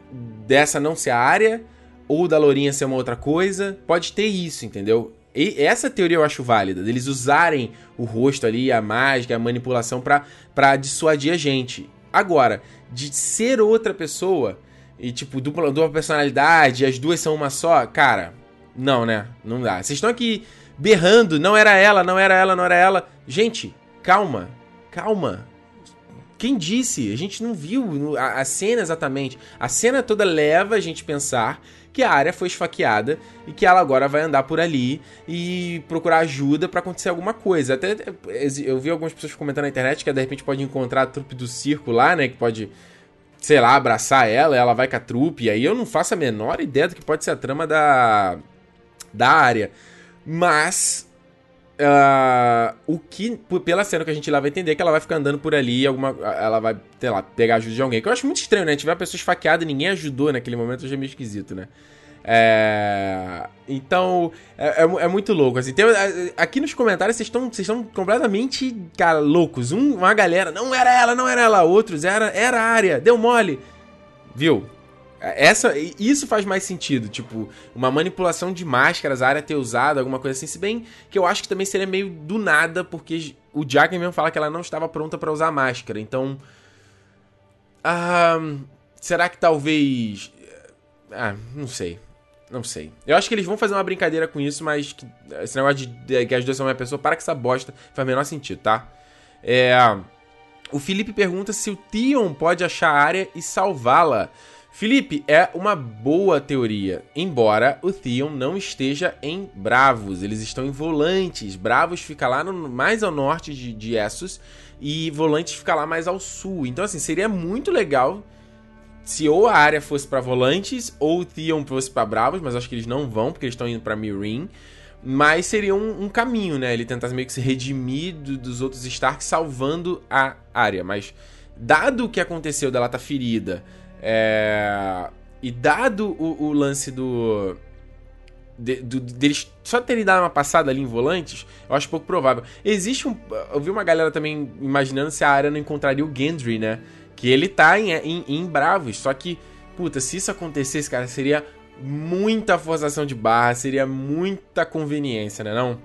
dessa não ser a área, ou da Lourinha ser uma outra coisa, pode ter isso, entendeu? E essa teoria eu acho válida, deles usarem o rosto ali, a mágica, a manipulação para dissuadir a gente. Agora, de ser outra pessoa e, tipo, dupla, dupla personalidade, as duas são uma só, cara, não, né? Não dá. Vocês estão aqui berrando, não era ela, não era ela, não era ela. Gente, calma, calma. Quem disse? A gente não viu a, a cena exatamente. A cena toda leva a gente pensar que a área foi esfaqueada e que ela agora vai andar por ali e procurar ajuda para acontecer alguma coisa. Até eu vi algumas pessoas comentando na internet que de repente pode encontrar a trupe do circo lá, né? Que pode, sei lá, abraçar ela, ela vai com a trupe. E aí eu não faço a menor ideia do que pode ser a trama da, da área. Mas Uh, o que, pela cena que a gente lá vai entender, é que ela vai ficar andando por ali, alguma, ela vai, sei lá, pegar ajuda de alguém. Que eu acho muito estranho, né? Tiver uma pessoa esfaqueada e ninguém ajudou naquele momento, já é meio esquisito, né? É... Então, é, é, é, muito louco, assim. Tem, aqui nos comentários vocês estão vocês estão completamente, cara, loucos. Um, uma galera, não era ela, não era ela. Outros, era, era a área, deu mole. Viu? Essa, isso faz mais sentido, tipo, uma manipulação de máscaras, a área ter usado, alguma coisa assim. Se bem que eu acho que também seria meio do nada, porque o Jack mesmo fala que ela não estava pronta para usar máscara. Então. Ah, será que talvez. Ah, não sei. Não sei. Eu acho que eles vão fazer uma brincadeira com isso, mas que, esse negócio de, de que as duas são uma pessoa, para que essa bosta faz o menor sentido, tá? É. O Felipe pergunta se o Tion pode achar a área e salvá-la. Felipe, é uma boa teoria, embora o Theon não esteja em Bravos, eles estão em Volantes. Bravos fica lá no, mais ao norte de, de Essos e Volantes fica lá mais ao sul. Então, assim, seria muito legal se ou a área fosse para Volantes ou o Theon fosse para Bravos, mas acho que eles não vão porque eles estão indo para Meereen. Mas seria um, um, caminho, né? Ele tentar meio que se redimir do, dos outros Stark salvando a área. Mas, dado o que aconteceu dela tá ferida é... E dado o, o lance do, de, do, deles só terem dado uma passada ali em volantes, eu acho pouco provável. Existe um. Eu vi uma galera também imaginando se a área não encontraria o Gendry, né? Que ele tá em, em, em Bravos. Só que, puta, se isso acontecesse, cara, seria muita forçação de barra, seria muita conveniência, né? Não?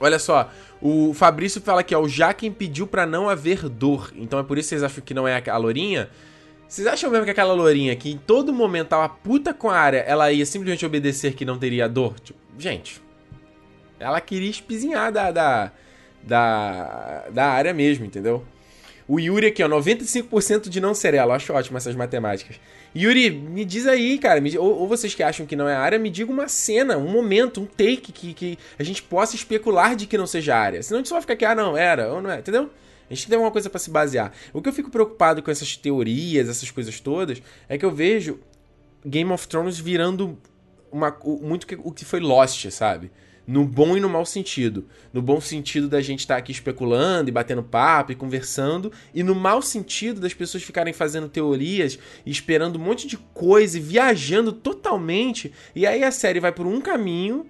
Olha só, o Fabrício fala aqui, ó, o Jaquem pediu para não haver dor. Então é por isso que vocês acham que não é a Lourinha? Vocês acham mesmo que aquela lourinha que em todo momento tava puta com a área, ela ia simplesmente obedecer que não teria dor? Tipo, gente, ela queria espizinhar da, da, da, da área mesmo, entendeu? O Yuri aqui, ó, 95% de não ser ela. Acho ótimo essas matemáticas. Yuri, me diz aí, cara, me, ou, ou, vocês que acham que não é área, me diga uma cena, um momento, um take que, que a gente possa especular de que não seja área. Senão a gente só vai ficar aqui, ah, não, era, ou não é, entendeu? A gente tem alguma coisa para se basear. O que eu fico preocupado com essas teorias, essas coisas todas, é que eu vejo Game of Thrones virando uma, muito o que foi Lost, sabe? No bom e no mau sentido. No bom sentido da gente estar tá aqui especulando e batendo papo e conversando. E no mau sentido das pessoas ficarem fazendo teorias e esperando um monte de coisa e viajando totalmente. E aí a série vai por um caminho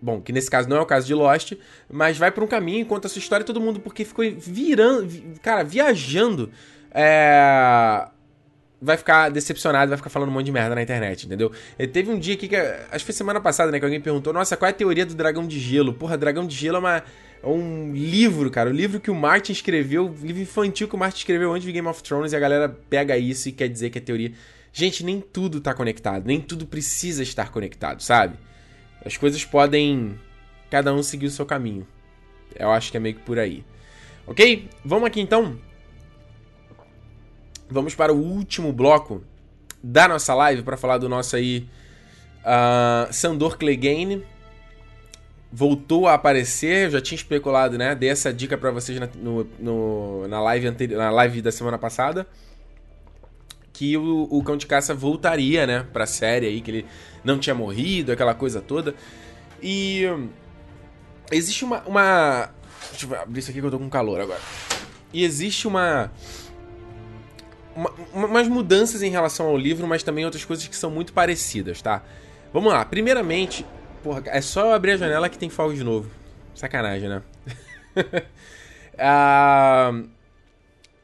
Bom, que nesse caso não é o caso de Lost, mas vai por um caminho conta a sua história todo mundo, porque ficou virando. Cara, viajando. É. Vai ficar decepcionado, vai ficar falando um monte de merda na internet, entendeu? E teve um dia aqui que. Acho que foi semana passada, né? Que alguém perguntou: Nossa, qual é a teoria do dragão de gelo? Porra, dragão de gelo é, uma, é um livro, cara. O livro que o Martin escreveu, o livro infantil que o Martin escreveu antes de Game of Thrones, e a galera pega isso e quer dizer que é teoria. Gente, nem tudo tá conectado, nem tudo precisa estar conectado, sabe? As coisas podem cada um seguir o seu caminho. Eu acho que é meio que por aí. Ok? Vamos aqui então. Vamos para o último bloco da nossa live para falar do nosso aí uh, Sandor Clegane. Voltou a aparecer, eu já tinha especulado, né? Dei essa dica para vocês na, no, no, na, live na live da semana passada. Que o, o Cão de Caça voltaria, né? Pra série aí, que ele não tinha morrido, aquela coisa toda. E existe uma, uma. Deixa eu abrir isso aqui que eu tô com calor agora. E existe uma, uma. umas mudanças em relação ao livro, mas também outras coisas que são muito parecidas, tá? Vamos lá. Primeiramente, porra, é só eu abrir a janela que tem fogo de novo. Sacanagem, né? ah,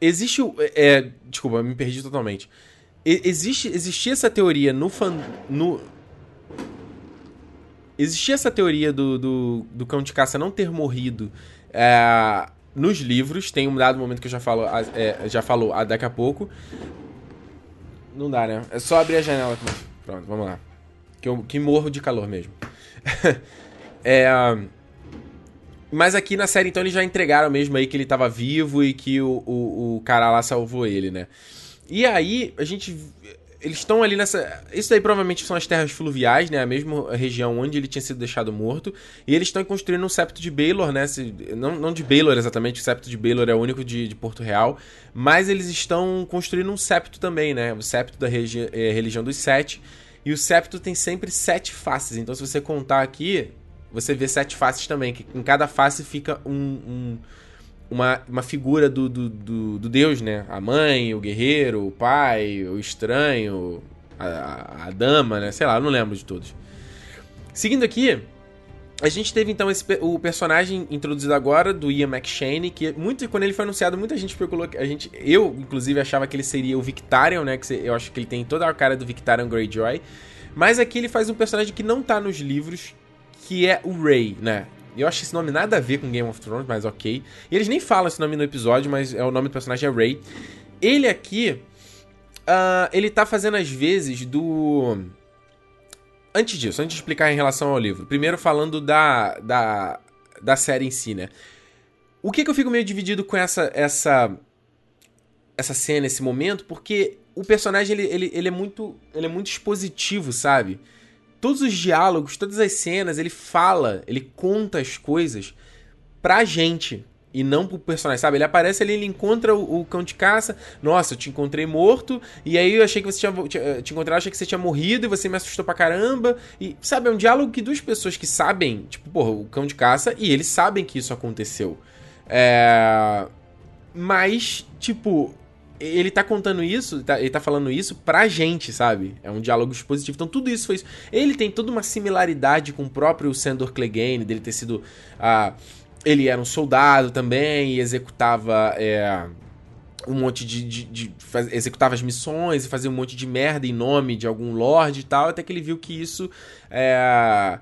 existe. É, desculpa, me perdi totalmente. Existe, existia essa teoria no, fan, no, existia essa teoria do, do, do cão de caça não ter morrido é, nos livros. Tem um dado momento que eu já falo, é, já falou ah, daqui a pouco. Não dá, né? É só abrir a janela. Pronto, vamos lá. Que eu que morro de calor mesmo. é, mas aqui na série, então, eles já entregaram mesmo aí que ele tava vivo e que o, o, o cara lá salvou ele, né? E aí, a gente eles estão ali nessa. Isso aí provavelmente são as terras fluviais, né? A mesma região onde ele tinha sido deixado morto. E eles estão construindo um septo de Baylor, né? Não, não de Baylor exatamente, o septo de Baylor é o único de, de Porto Real. Mas eles estão construindo um septo também, né? O septo da regi é, religião dos sete. E o septo tem sempre sete faces. Então, se você contar aqui, você vê sete faces também. Que em cada face fica um, um uma, uma figura do, do, do, do, Deus, né? A mãe, o guerreiro, o pai, o estranho, a, a, dama, né? Sei lá, não lembro de todos. Seguindo aqui, a gente teve então esse, o personagem introduzido agora do Ian McShane, que muito quando ele foi anunciado, muita gente especulou que a gente, eu inclusive achava que ele seria o Victarion, né, que eu acho que ele tem toda a cara do Victarion Greyjoy. Mas aqui ele faz um personagem que não tá nos livros, que é o Rey, né? Eu acho esse nome nada a ver com Game of Thrones, mas ok. Eles nem falam esse nome no episódio, mas é o nome do personagem é Ray. Ele aqui, uh, ele tá fazendo às vezes do... Antes disso, antes de explicar em relação ao livro. Primeiro falando da, da, da série em si, né? O que, que eu fico meio dividido com essa, essa, essa cena, esse momento? Porque o personagem, ele, ele, ele, é, muito, ele é muito expositivo, sabe? Todos os diálogos, todas as cenas, ele fala, ele conta as coisas pra gente e não pro personagem, sabe? Ele aparece ali, ele encontra o, o, cão de caça. Nossa, eu te encontrei morto. E aí eu achei que você tinha. Te, te encontrei, achei que você tinha morrido e você me assustou pra caramba. E, sabe, é um diálogo que duas pessoas que sabem, tipo, porra, o cão de caça, e eles sabem que isso aconteceu. É. Mas, tipo, ele tá contando isso, tá, ele tá falando isso pra gente, sabe? É um diálogo expositivo. Então tudo isso foi isso. Ele tem toda uma similaridade com o próprio Sandor Clegane, dele ter sido. Ah, ele era um soldado também e executava. É, um monte de. de, de faz, executava as missões e fazia um monte de merda em nome de algum lord e tal, até que ele viu que isso é,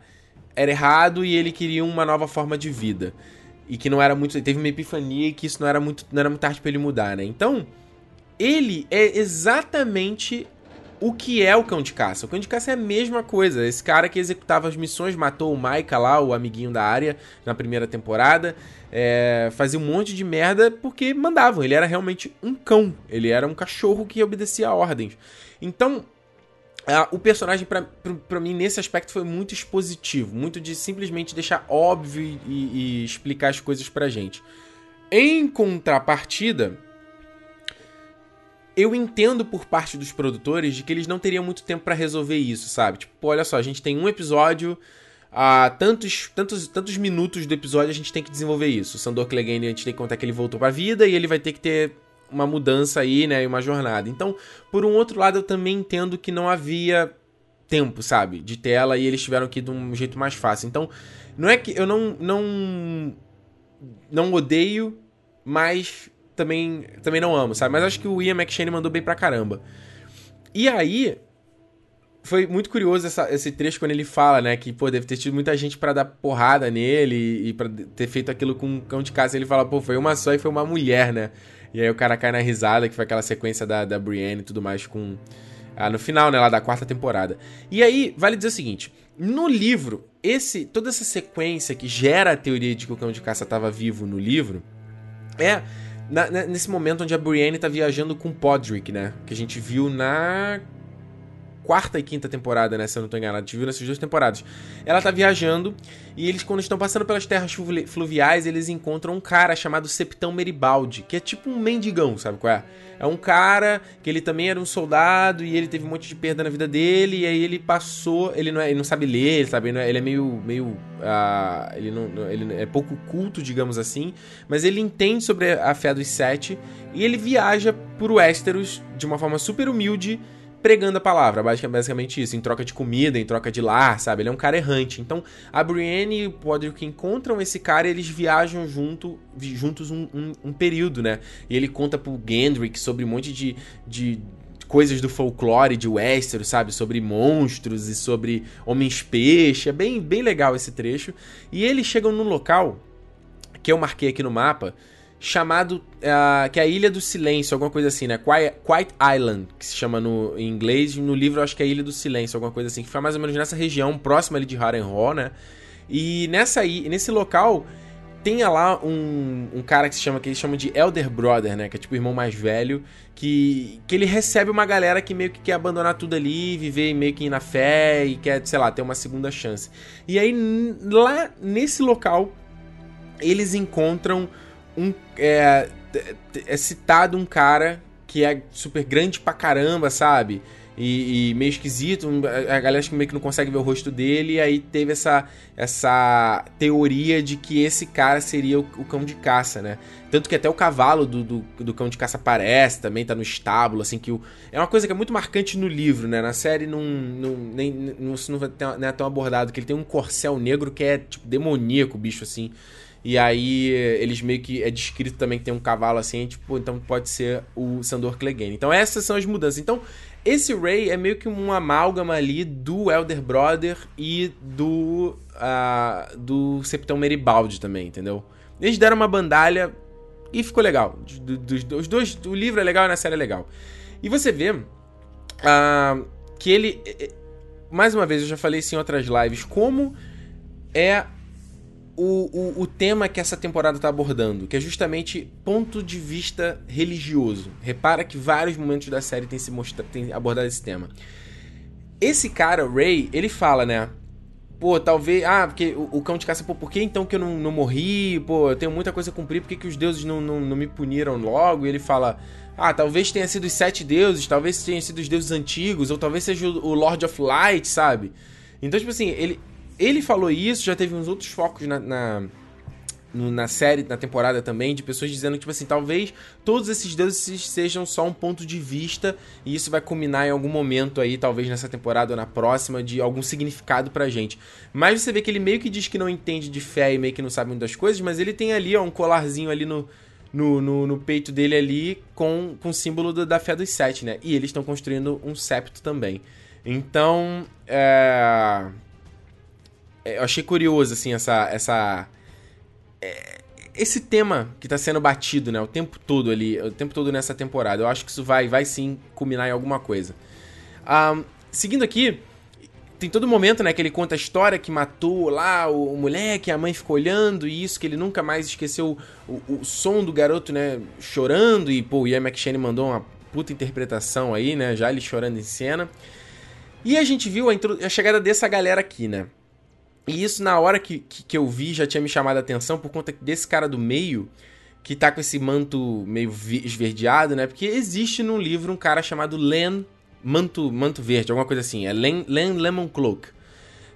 era errado e ele queria uma nova forma de vida. E que não era muito. Ele teve uma epifania e que isso não era muito, não era muito tarde pra ele mudar, né? Então ele é exatamente o que é o cão de caça. O cão de caça é a mesma coisa. Esse cara que executava as missões, matou o Maika lá, o amiguinho da área, na primeira temporada. É, fazia um monte de merda porque mandavam. Ele era realmente um cão. Ele era um cachorro que obedecia a ordens. Então, o personagem, para mim, nesse aspecto, foi muito expositivo. Muito de simplesmente deixar óbvio e, e explicar as coisas pra gente. Em contrapartida eu entendo por parte dos produtores de que eles não teriam muito tempo para resolver isso, sabe? Tipo, olha só, a gente tem um episódio, a tantos, tantos, tantos minutos do episódio a gente tem que desenvolver isso. O Sandor Clegane a gente tem que contar que ele voltou pra vida e ele vai ter que ter uma mudança aí, né, e uma jornada. Então, por um outro lado, eu também entendo que não havia tempo, sabe, de tela e eles tiveram que ir de um jeito mais fácil. Então, não é que eu não não não odeio, mas também, também não amo, sabe? Mas acho que o Ian McShane mandou bem pra caramba. E aí, foi muito curioso essa, esse trecho quando ele fala, né? Que, pô, deve ter tido muita gente para dar porrada nele e, e para ter feito aquilo com um cão de casa. Ele fala, pô, foi uma só e foi uma mulher, né? E aí o cara cai na risada, que foi aquela sequência da, da Brienne e tudo mais com... Ah, no final, né, lá da quarta temporada. E aí, vale dizer o seguinte, no livro, esse toda essa sequência que gera a teoria de que o cão de caça estava vivo no livro é na, nesse momento onde a Brienne tá viajando com Podrick, né? Que a gente viu na quarta e quinta temporada, né? Se eu não tô enganado. A gente viu nessas duas temporadas. Ela tá viajando e eles, quando estão passando pelas terras fluviais, eles encontram um cara chamado Septão Meribaldi, que é tipo um mendigão, sabe qual é? É um cara que ele também era um soldado e ele teve um monte de perda na vida dele e aí ele passou... Ele não, é, ele não sabe ler, sabe? Ele é, ele é meio... meio uh, ele, não, ele é pouco culto, digamos assim, mas ele entende sobre a fé dos sete e ele viaja por Westeros de uma forma super humilde pregando a palavra, basicamente isso, em troca de comida, em troca de lar, sabe? Ele é um cara errante. Então, a Brienne e o Podrick encontram esse cara e eles viajam junto, juntos um, um, um, período, né? E ele conta pro Gendrick sobre um monte de, de coisas do folclore de Westeros, sabe? Sobre monstros e sobre homens-peixe. É bem, bem legal esse trecho. E eles chegam num local que eu marquei aqui no mapa, chamado uh, que é a Ilha do Silêncio, alguma coisa assim, né? Quiet, Quiet Island, que se chama no, em inglês, no livro eu acho que é Ilha do Silêncio, alguma coisa assim, que fica mais ou menos nessa região, próxima ali de Harrenhal, né? E nessa nesse local tem lá um, um cara que se chama que eles chamam de Elder Brother, né? Que é tipo o irmão mais velho, que, que ele recebe uma galera que meio que quer abandonar tudo ali, viver meio que na fé e quer, sei lá, ter uma segunda chance. E aí lá nesse local eles encontram um é, é citado um cara que é super grande pra caramba, sabe? E, e, meio esquisito, a galera acho que meio que não consegue ver o rosto dele, e aí teve essa, essa teoria de que esse cara seria o, o cão de caça, né? Tanto que até o cavalo do, do, do, cão de caça aparece, também tá no estábulo, assim, que o... É uma coisa que é muito marcante no livro, né? Na série não, não, nem, não, não, não é tão abordado, que ele tem um corcel negro que é, tipo, demoníaco, bicho, assim... E aí eles meio que é descrito também que tem um cavalo assim, tipo, então pode ser o Sandor Clegane. Então essas são as mudanças. Então esse Ray é meio que um amálgama ali do Elder Brother e do uh, do Septão Meribaldi também, entendeu? Eles deram uma bandalha e ficou legal. Os dois, o livro é legal e a série é legal. E você vê uh, que ele, mais uma vez eu já falei isso em outras lives, como é o, o, o, tema que essa temporada está abordando, que é justamente ponto de vista religioso. Repara que vários momentos da série tem, se mostra, tem abordado esse tema. Esse cara, Ray, ele fala, né? Pô, talvez. Ah, porque o, o cão de caça, pô, por que então que eu não, não morri? Pô, eu tenho muita coisa a cumprir, por que, que os deuses não, não, não me puniram logo? E ele fala. Ah, talvez tenha sido os sete deuses, talvez tenha sido os deuses antigos, ou talvez seja o Lord of Light, sabe? Então, tipo assim, ele, ele falou isso, já teve uns outros focos na, na, na, série, na temporada também, de pessoas dizendo que, tipo assim, talvez todos esses deuses sejam só um ponto de vista e isso vai culminar em algum momento aí, talvez nessa temporada ou na próxima, de algum significado pra gente. Mas você vê que ele meio que diz que não entende de fé e meio que não sabe muitas coisas, mas ele tem ali, ó, um colarzinho ali no, no, no, no, peito dele ali com, com o símbolo do, da fé dos sete, né? E eles estão construindo um septo também. Então, é... É, eu achei curioso, assim, essa. essa é, esse tema que tá sendo batido, né, o tempo todo ali, o tempo todo nessa temporada. Eu acho que isso vai, vai sim culminar em alguma coisa. Um, seguindo aqui, tem todo momento, né, que ele conta a história que matou lá o, o moleque, a mãe ficou olhando e isso, que ele nunca mais esqueceu o, o som do garoto, né, chorando e, pô, o Ian McShane mandou uma puta interpretação aí, né, já ele chorando em cena. E a gente viu a, a chegada dessa galera aqui, né. E isso na hora que, que, que, eu vi já tinha me chamado a atenção por conta desse cara do meio que tá com esse manto meio esverdeado, né? Porque existe no livro um cara chamado Len Manto, Manto Verde, alguma coisa assim. É Len, Len Lemon Cloak.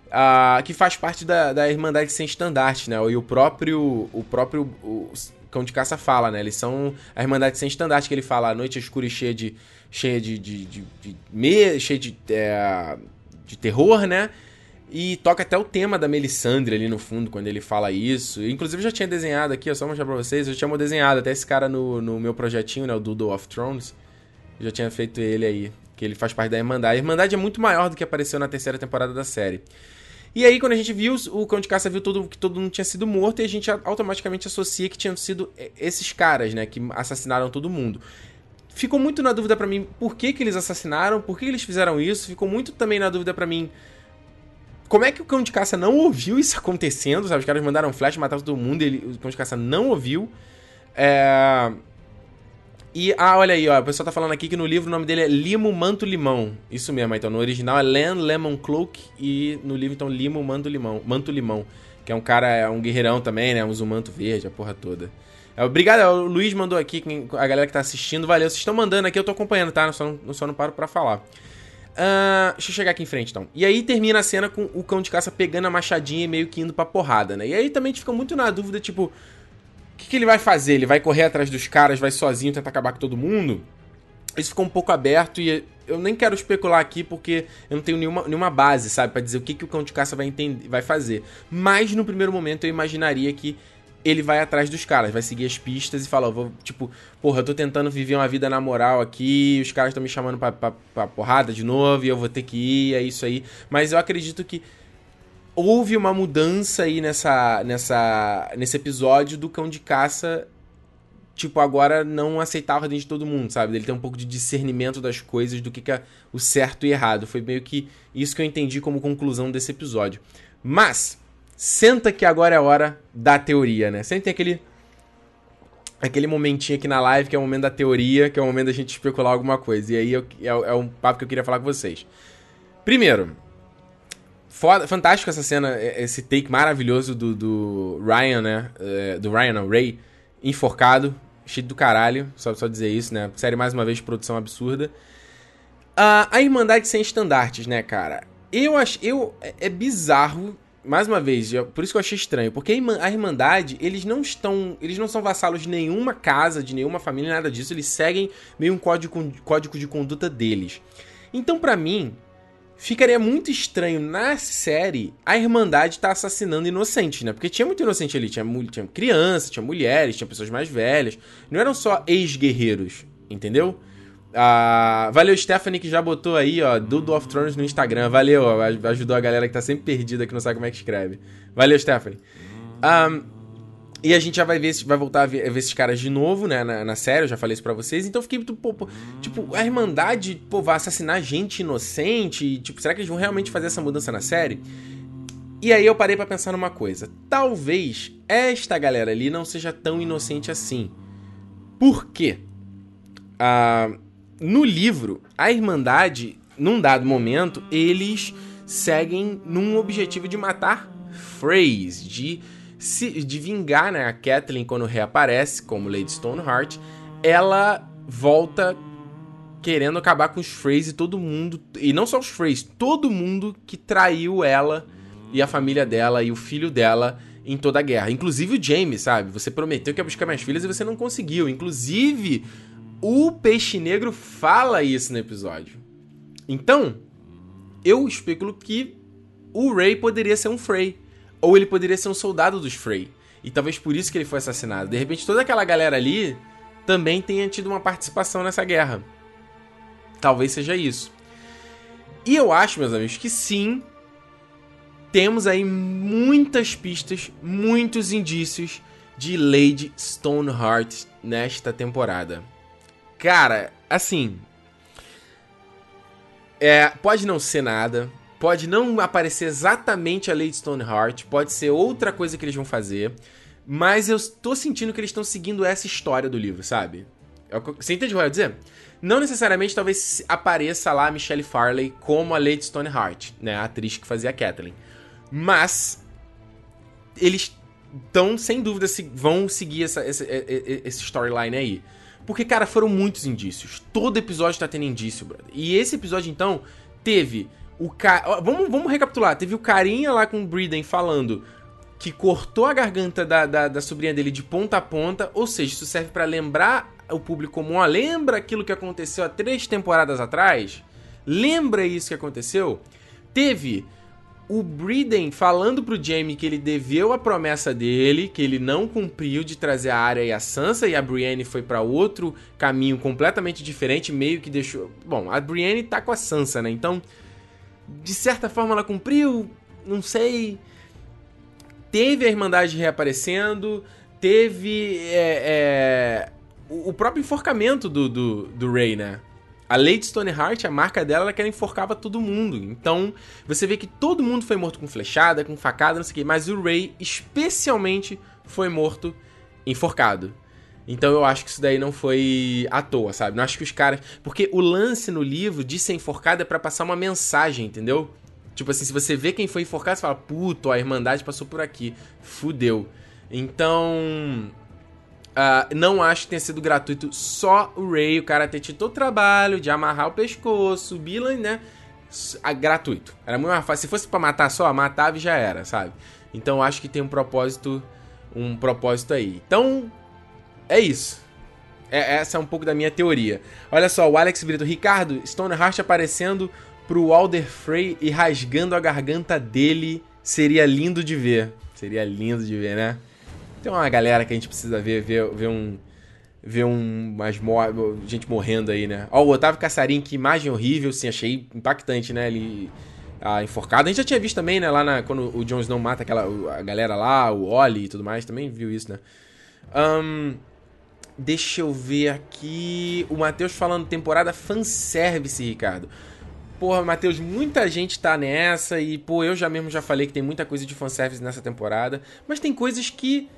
Uh, que faz parte da, da Irmandade Sem Estandarte, né? E o próprio, o próprio o Cão de Caça fala, né? Eles são a Irmandade Sem Estandarte, que ele fala, a noite escura e cheia de... cheia de... de, de, de, de cheia de, é, de terror, né? E toca até o tema da Melisandre ali no fundo, quando ele fala isso. Inclusive, eu já tinha desenhado aqui, só mostrar pra vocês. Eu já tinha desenhado até esse cara no, no meu projetinho, né? O Doodle of Thrones. Eu já tinha feito ele aí que ele faz parte da Irmandade. A Irmandade é muito maior do que apareceu na terceira temporada da série. E aí, quando a gente viu, o Cão de Caça viu que todo mundo tinha sido morto, e a gente automaticamente associa que tinham sido esses caras, né, que assassinaram todo mundo. Ficou muito na dúvida para mim por que, que eles assassinaram, por que eles fizeram isso, ficou muito também na dúvida para mim como é que o Cão de Caça não ouviu isso acontecendo, sabe? Os caras mandaram flash, mataram todo mundo, ele, o Cão de Caça não ouviu. É... E, ah, olha aí, ó, o pessoal tá falando aqui que no livro o nome dele é Limo Manto Limão. Isso mesmo, então no original é Len Lemon Cloak e no livro então Limo Manto Limão, Manto Limão, que é um cara, é um guerreirão também, né, usa manto verde, a porra toda. É, obrigado, é, o Luiz mandou aqui, a galera que tá assistindo, valeu, vocês estão mandando aqui, eu tô acompanhando, tá? Só não, só não paro pra falar. Uh, deixa eu chegar aqui em frente, então. E aí termina a cena com o cão de caça pegando a machadinha e meio que indo pra porrada, né? E aí também a gente fica muito na dúvida, tipo, o que, que, ele vai fazer? Ele vai correr atrás dos caras, vai sozinho tentar acabar com todo mundo? Isso ficou um pouco aberto e eu nem quero especular aqui porque eu não tenho nenhuma, nenhuma base, sabe, para dizer o que, que o cão de caça vai, entender, vai fazer. Mas no primeiro momento eu imaginaria que ele vai atrás dos caras, vai seguir as pistas e fala, vou, tipo, porra, eu tô tentando viver uma vida na moral aqui, os caras estão me chamando pra, pra, pra porrada de novo e eu vou ter que ir, é isso aí. Mas eu acredito que houve uma mudança aí nessa, nessa, nesse episódio do cão de caça, tipo, agora não aceitar a ordem de todo mundo, sabe? Ele tem um pouco de discernimento das coisas, do que, que é o certo e errado. Foi meio que isso que eu entendi como conclusão desse episódio. Mas, senta que agora é a hora da teoria, né? Sempre tem aquele aquele momentinho aqui na live que é o momento da teoria, que é o momento da gente especular alguma coisa. E aí eu, é, é um papo que eu queria falar com vocês. Primeiro, Foda, fantástico essa cena, esse take maravilhoso do, do Ryan, né? É, do Ryan, não, Ray, enforcado, cheio do caralho, só, só dizer isso, né? Série mais uma vez produção absurda. Uh, a Irmandade sem estandartes, né, cara? Eu acho. Eu, é, é bizarro, mais uma vez, por isso que eu achei estranho, porque a Irmandade, eles não estão. Eles não são vassalos de nenhuma casa, de nenhuma família, nada disso. Eles seguem meio um código, código de conduta deles. Então, para mim, Ficaria muito estranho na série a Irmandade estar tá assassinando inocentes, né? Porque tinha muito inocente ali. Tinha, tinha criança, tinha mulheres, tinha pessoas mais velhas. Não eram só ex-guerreiros, entendeu? Ah, valeu, Stephanie, que já botou aí, ó, Dudo of Thrones no Instagram. Valeu, ajudou a galera que tá sempre perdida, que não sabe como é que escreve. Valeu, Stephanie. Um, e a gente já vai ver, vai voltar a ver, ver esses caras de novo, né, na, na, série, eu já falei isso pra vocês. Então fiquei, pô, pô, tipo, a Irmandade, pô, vai assassinar gente inocente? Tipo, será que eles vão realmente fazer essa mudança na série? E aí eu parei para pensar numa coisa. Talvez esta galera ali não seja tão inocente assim. Por quê? Ah, no livro, a Irmandade, num dado momento, eles seguem num objetivo de matar Freys, de se, de vingar, né? A Kathleen, quando reaparece como Lady Stoneheart, ela volta querendo acabar com os Freys e todo mundo. E não só os Freys, todo mundo que traiu ela e a família dela e o filho dela em toda a guerra. Inclusive o James, sabe? Você prometeu que ia buscar mais filhas e você não conseguiu. Inclusive, o Peixe Negro fala isso no episódio. Então, eu especulo que o Ray poderia ser um Frey. Ou ele poderia ser um soldado dos Frey. E talvez por isso que ele foi assassinado. De repente, toda aquela galera ali também tenha tido uma participação nessa guerra. Talvez seja isso. E eu acho, meus amigos, que sim, temos aí muitas pistas, muitos indícios de Lady Stoneheart nesta temporada. Cara, assim. É, pode não ser nada. Pode não aparecer exatamente a Lady Stoneheart. Pode ser outra coisa que eles vão fazer. Mas eu tô sentindo que eles estão seguindo essa história do livro, sabe? É você entende o que eu ia dizer? Não necessariamente talvez apareça lá a Michelle Farley como a Lady Stoneheart, né? A atriz que fazia a Kathleen. Mas eles estão, sem dúvida, se, vão seguir essa, essa, esse storyline aí. Porque, cara, foram muitos indícios. Todo episódio tá tendo indício, brother. E esse episódio, então, teve o cara. Vamos, vamos recapitular. Teve o carinha lá com o Briden falando que cortou a garganta da, da, da, sobrinha dele de ponta a ponta. Ou seja, isso serve para lembrar o público comum. Ó, lembra aquilo que aconteceu há três temporadas atrás? Lembra isso que aconteceu? Teve o Briden falando pro Jaime que ele deveu a promessa dele, que ele não cumpriu de trazer a Arya e a Sansa, e a Brienne foi para outro caminho completamente diferente, meio que deixou... Bom, a Brienne tá com a Sansa, né? Então, de certa forma ela cumpriu, não sei... Teve a Irmandade reaparecendo, teve é, é, o próprio enforcamento do, do, do Rey, né? A Lady Stoneheart, a marca dela, ela que ela enforcava todo mundo. Então, você vê que todo mundo foi morto com flechada, com facada, não sei o quê. Mas o Ray, especialmente, foi morto enforcado. Então eu acho que isso daí não foi à toa, sabe? Não acho que os caras. Porque o lance no livro de ser enforcado é para passar uma mensagem, entendeu? Tipo assim, se você vê quem foi enforcado, você fala, puto, a Irmandade passou por aqui. Fudeu. Então. Uh, não acho que tenha sido gratuito só o Ray, o cara ter tido todo o trabalho de amarrar o pescoço, subir, né? Uh, gratuito. Era muito mais fácil. Se fosse para matar só, matava e já era, sabe? Então acho que tem um propósito, um propósito aí. Então, é isso. É, essa é um pouco da minha teoria. Olha só, o Alex Brito, Ricardo, Stoneheart aparecendo pro Alder Frey e rasgando a garganta dele seria lindo de ver. Seria lindo de ver, né? Tem uma galera que a gente precisa ver, ver, ver um. Ver um. Mais gente morrendo aí, né? Ó, o Otávio Caçarim, que imagem horrível, sim, achei impactante, né? Ele. A enforcada. A gente já tinha visto também, né? Lá na, quando o Jon Snow mata aquela, a galera lá, o Oli e tudo mais, também viu isso, né? Um, deixa eu ver aqui. O Matheus falando temporada fanservice, Ricardo. Porra, Matheus, muita gente tá nessa e, pô, eu já mesmo já falei que tem muita coisa de fanservice nessa temporada, mas tem coisas que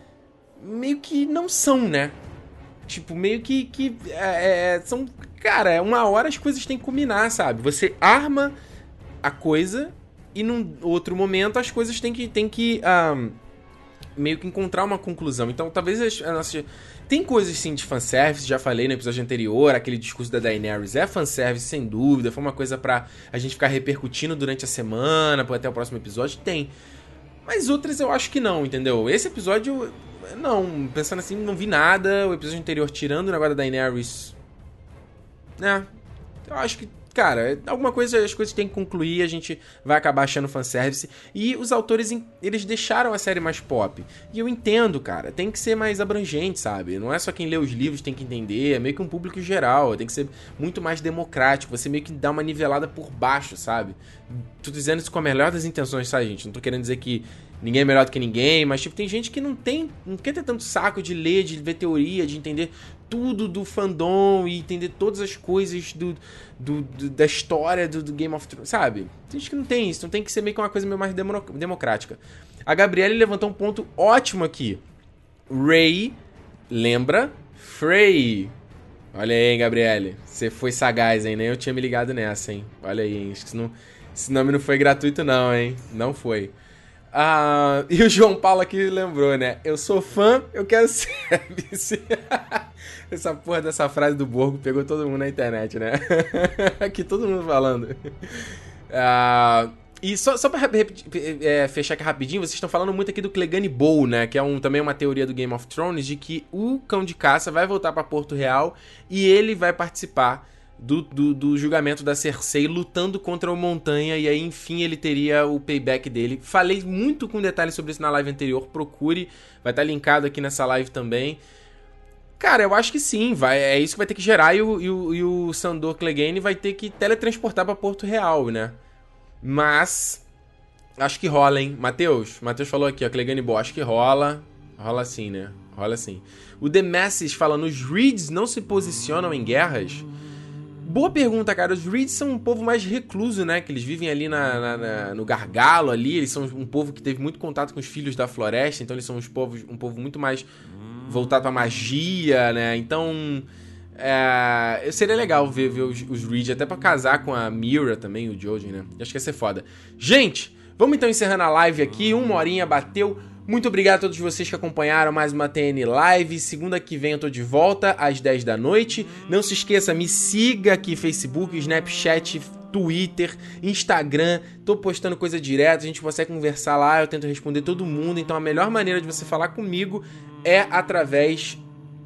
meio que não são, né? Tipo, meio que. que é, é, são. Cara, uma hora as coisas têm que combinar, sabe? Você arma a coisa e num outro momento as coisas têm que. Têm que um, meio que encontrar uma conclusão. Então, talvez a nossa. Tem coisas sim de fanservice, já falei no episódio anterior, aquele discurso da Daenerys é fanservice, sem dúvida. Foi uma coisa pra a gente ficar repercutindo durante a semana, até o próximo episódio. Tem. Mas outras eu acho que não, entendeu? Esse episódio não, pensando assim, não vi nada. O episódio anterior, tirando o negócio da Daenerys. Né? Eu acho que, cara, alguma coisa as coisas têm que concluir, a gente vai acabar achando fanservice. E os autores, eles deixaram a série mais pop. E eu entendo, cara, tem que ser mais abrangente, sabe? Não é só quem lê os livros tem que entender, é meio que um público geral, tem que ser muito mais democrático, você meio que dá uma nivelada por baixo, sabe? Tô dizendo isso com a melhor das intenções, sabe, gente? Não tô querendo dizer que ninguém é melhor do que ninguém, mas tipo, tem gente que não tem, não quer ter tanto saco de ler, de ver teoria, de entender tudo do fandom e entender todas as coisas do, do, do da história do, do, Game of Thrones, sabe? Tem gente que não tem isso, então tem que ser meio que uma coisa meio mais democrática. A Gabriele levantou um ponto ótimo aqui. Ray lembra Frey. Olha aí, hein, Gabriele. Você foi sagaz, hein? Nem eu tinha me ligado nessa, hein? Olha aí, hein? Acho que esse nome não foi gratuito, não, hein? Não foi. Ah, e o João Paulo aqui lembrou, né? Eu sou fã, eu quero service. Essa porra dessa frase do Borgo pegou todo mundo na internet, né? aqui todo mundo falando. Ah, e só, só pra é, fechar aqui rapidinho, vocês estão falando muito aqui do Clegane Bowl, né? Que é um, também uma teoria do Game of Thrones de que o cão de caça vai voltar para Porto Real e ele vai participar do, do, do, julgamento da Cersei lutando contra o Montanha e aí enfim ele teria o payback dele. Falei muito com detalhes sobre isso na live anterior, procure, vai estar linkado aqui nessa live também. Cara, eu acho que sim, vai, é isso que vai ter que gerar e o, e o, e o Sandor Clegane vai ter que teletransportar para Porto Real, né? Mas acho que rola, hein? Matheus, Matheus falou aqui, ó, Clegane Bo, acho que rola. Rola sim, né? rola assim. O The Masses falando, os Reeds não se posicionam em guerras? Boa pergunta, cara. Os Reeds são um povo mais recluso, né? Que eles vivem ali na, na, na, no gargalo ali. Eles são um povo que teve muito contato com os filhos da floresta. Então eles são uns povos, um povo muito mais voltado pra magia, né? Então... É, seria legal ver, ver os, os Reed, até para casar com a Mira também, o Jojen, né? Acho que ia ser foda. Gente, vamos então encerrando a live aqui. Uma horinha bateu. Muito obrigado a todos vocês que acompanharam mais uma TN Live. Segunda que vem eu tô de volta às 10 da noite. Não se esqueça, me siga aqui Facebook, Snapchat, Twitter, Instagram. Tô postando coisa direto, a gente consegue conversar lá, eu tento responder todo mundo. Então a melhor maneira de você falar comigo é através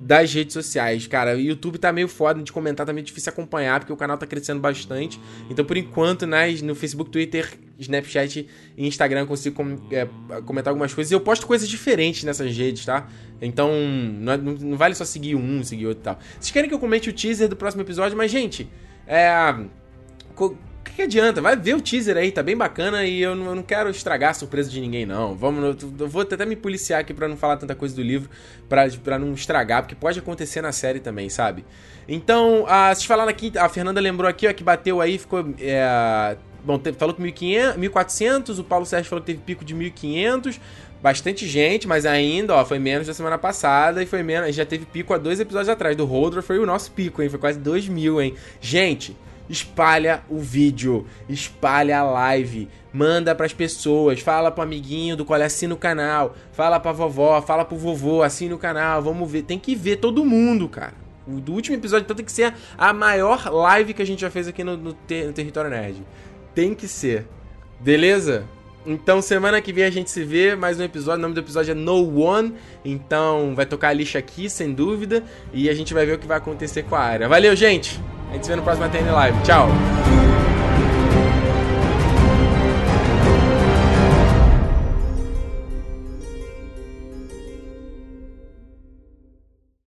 das redes sociais. Cara, o YouTube tá meio foda de comentar, tá meio difícil acompanhar, porque o canal tá crescendo bastante. Então, por enquanto, né, no Facebook, Twitter, Snapchat e Instagram eu consigo com, é, comentar algumas coisas. E eu posto coisas diferentes nessas redes, tá? Então, não, não, vale só seguir um, seguir outro e tal. Vocês querem que eu comente o teaser do próximo episódio? Mas, gente, é que, que adianta? Vai ver o teaser aí, tá bem bacana e eu não, eu não quero estragar a surpresa de ninguém, não. Vamos, eu, eu vou até me policiar aqui para não falar tanta coisa do livro, para não estragar, porque pode acontecer na série também, sabe? Então, a, vocês falaram aqui, a Fernanda lembrou aqui, ó, que bateu aí, ficou. É, bom, falou que 1.500, 1.400, o Paulo Sérgio falou que teve pico de 1.500 bastante gente, mas ainda, ó, foi menos da semana passada e foi menos. Já teve pico há dois episódios atrás. Do Holdra foi o nosso pico, hein? Foi quase 2 mil, hein? Gente, espalha o vídeo, espalha a live, manda para as pessoas, fala pro amiguinho do qual assina o canal, fala pra vovó, fala pro vovô, assina o canal, vamos ver, tem que ver todo mundo, cara. O do último episódio então tem que ser a maior live que a gente já fez aqui no, no, ter, no Território Nerd. Tem que ser. Beleza? Então, semana que vem a gente se vê, mais um episódio. O nome do episódio é No One. Então, vai tocar a lixa aqui, sem dúvida. E a gente vai ver o que vai acontecer com a área. Valeu, gente! A gente se vê no próximo TN Live. Tchau!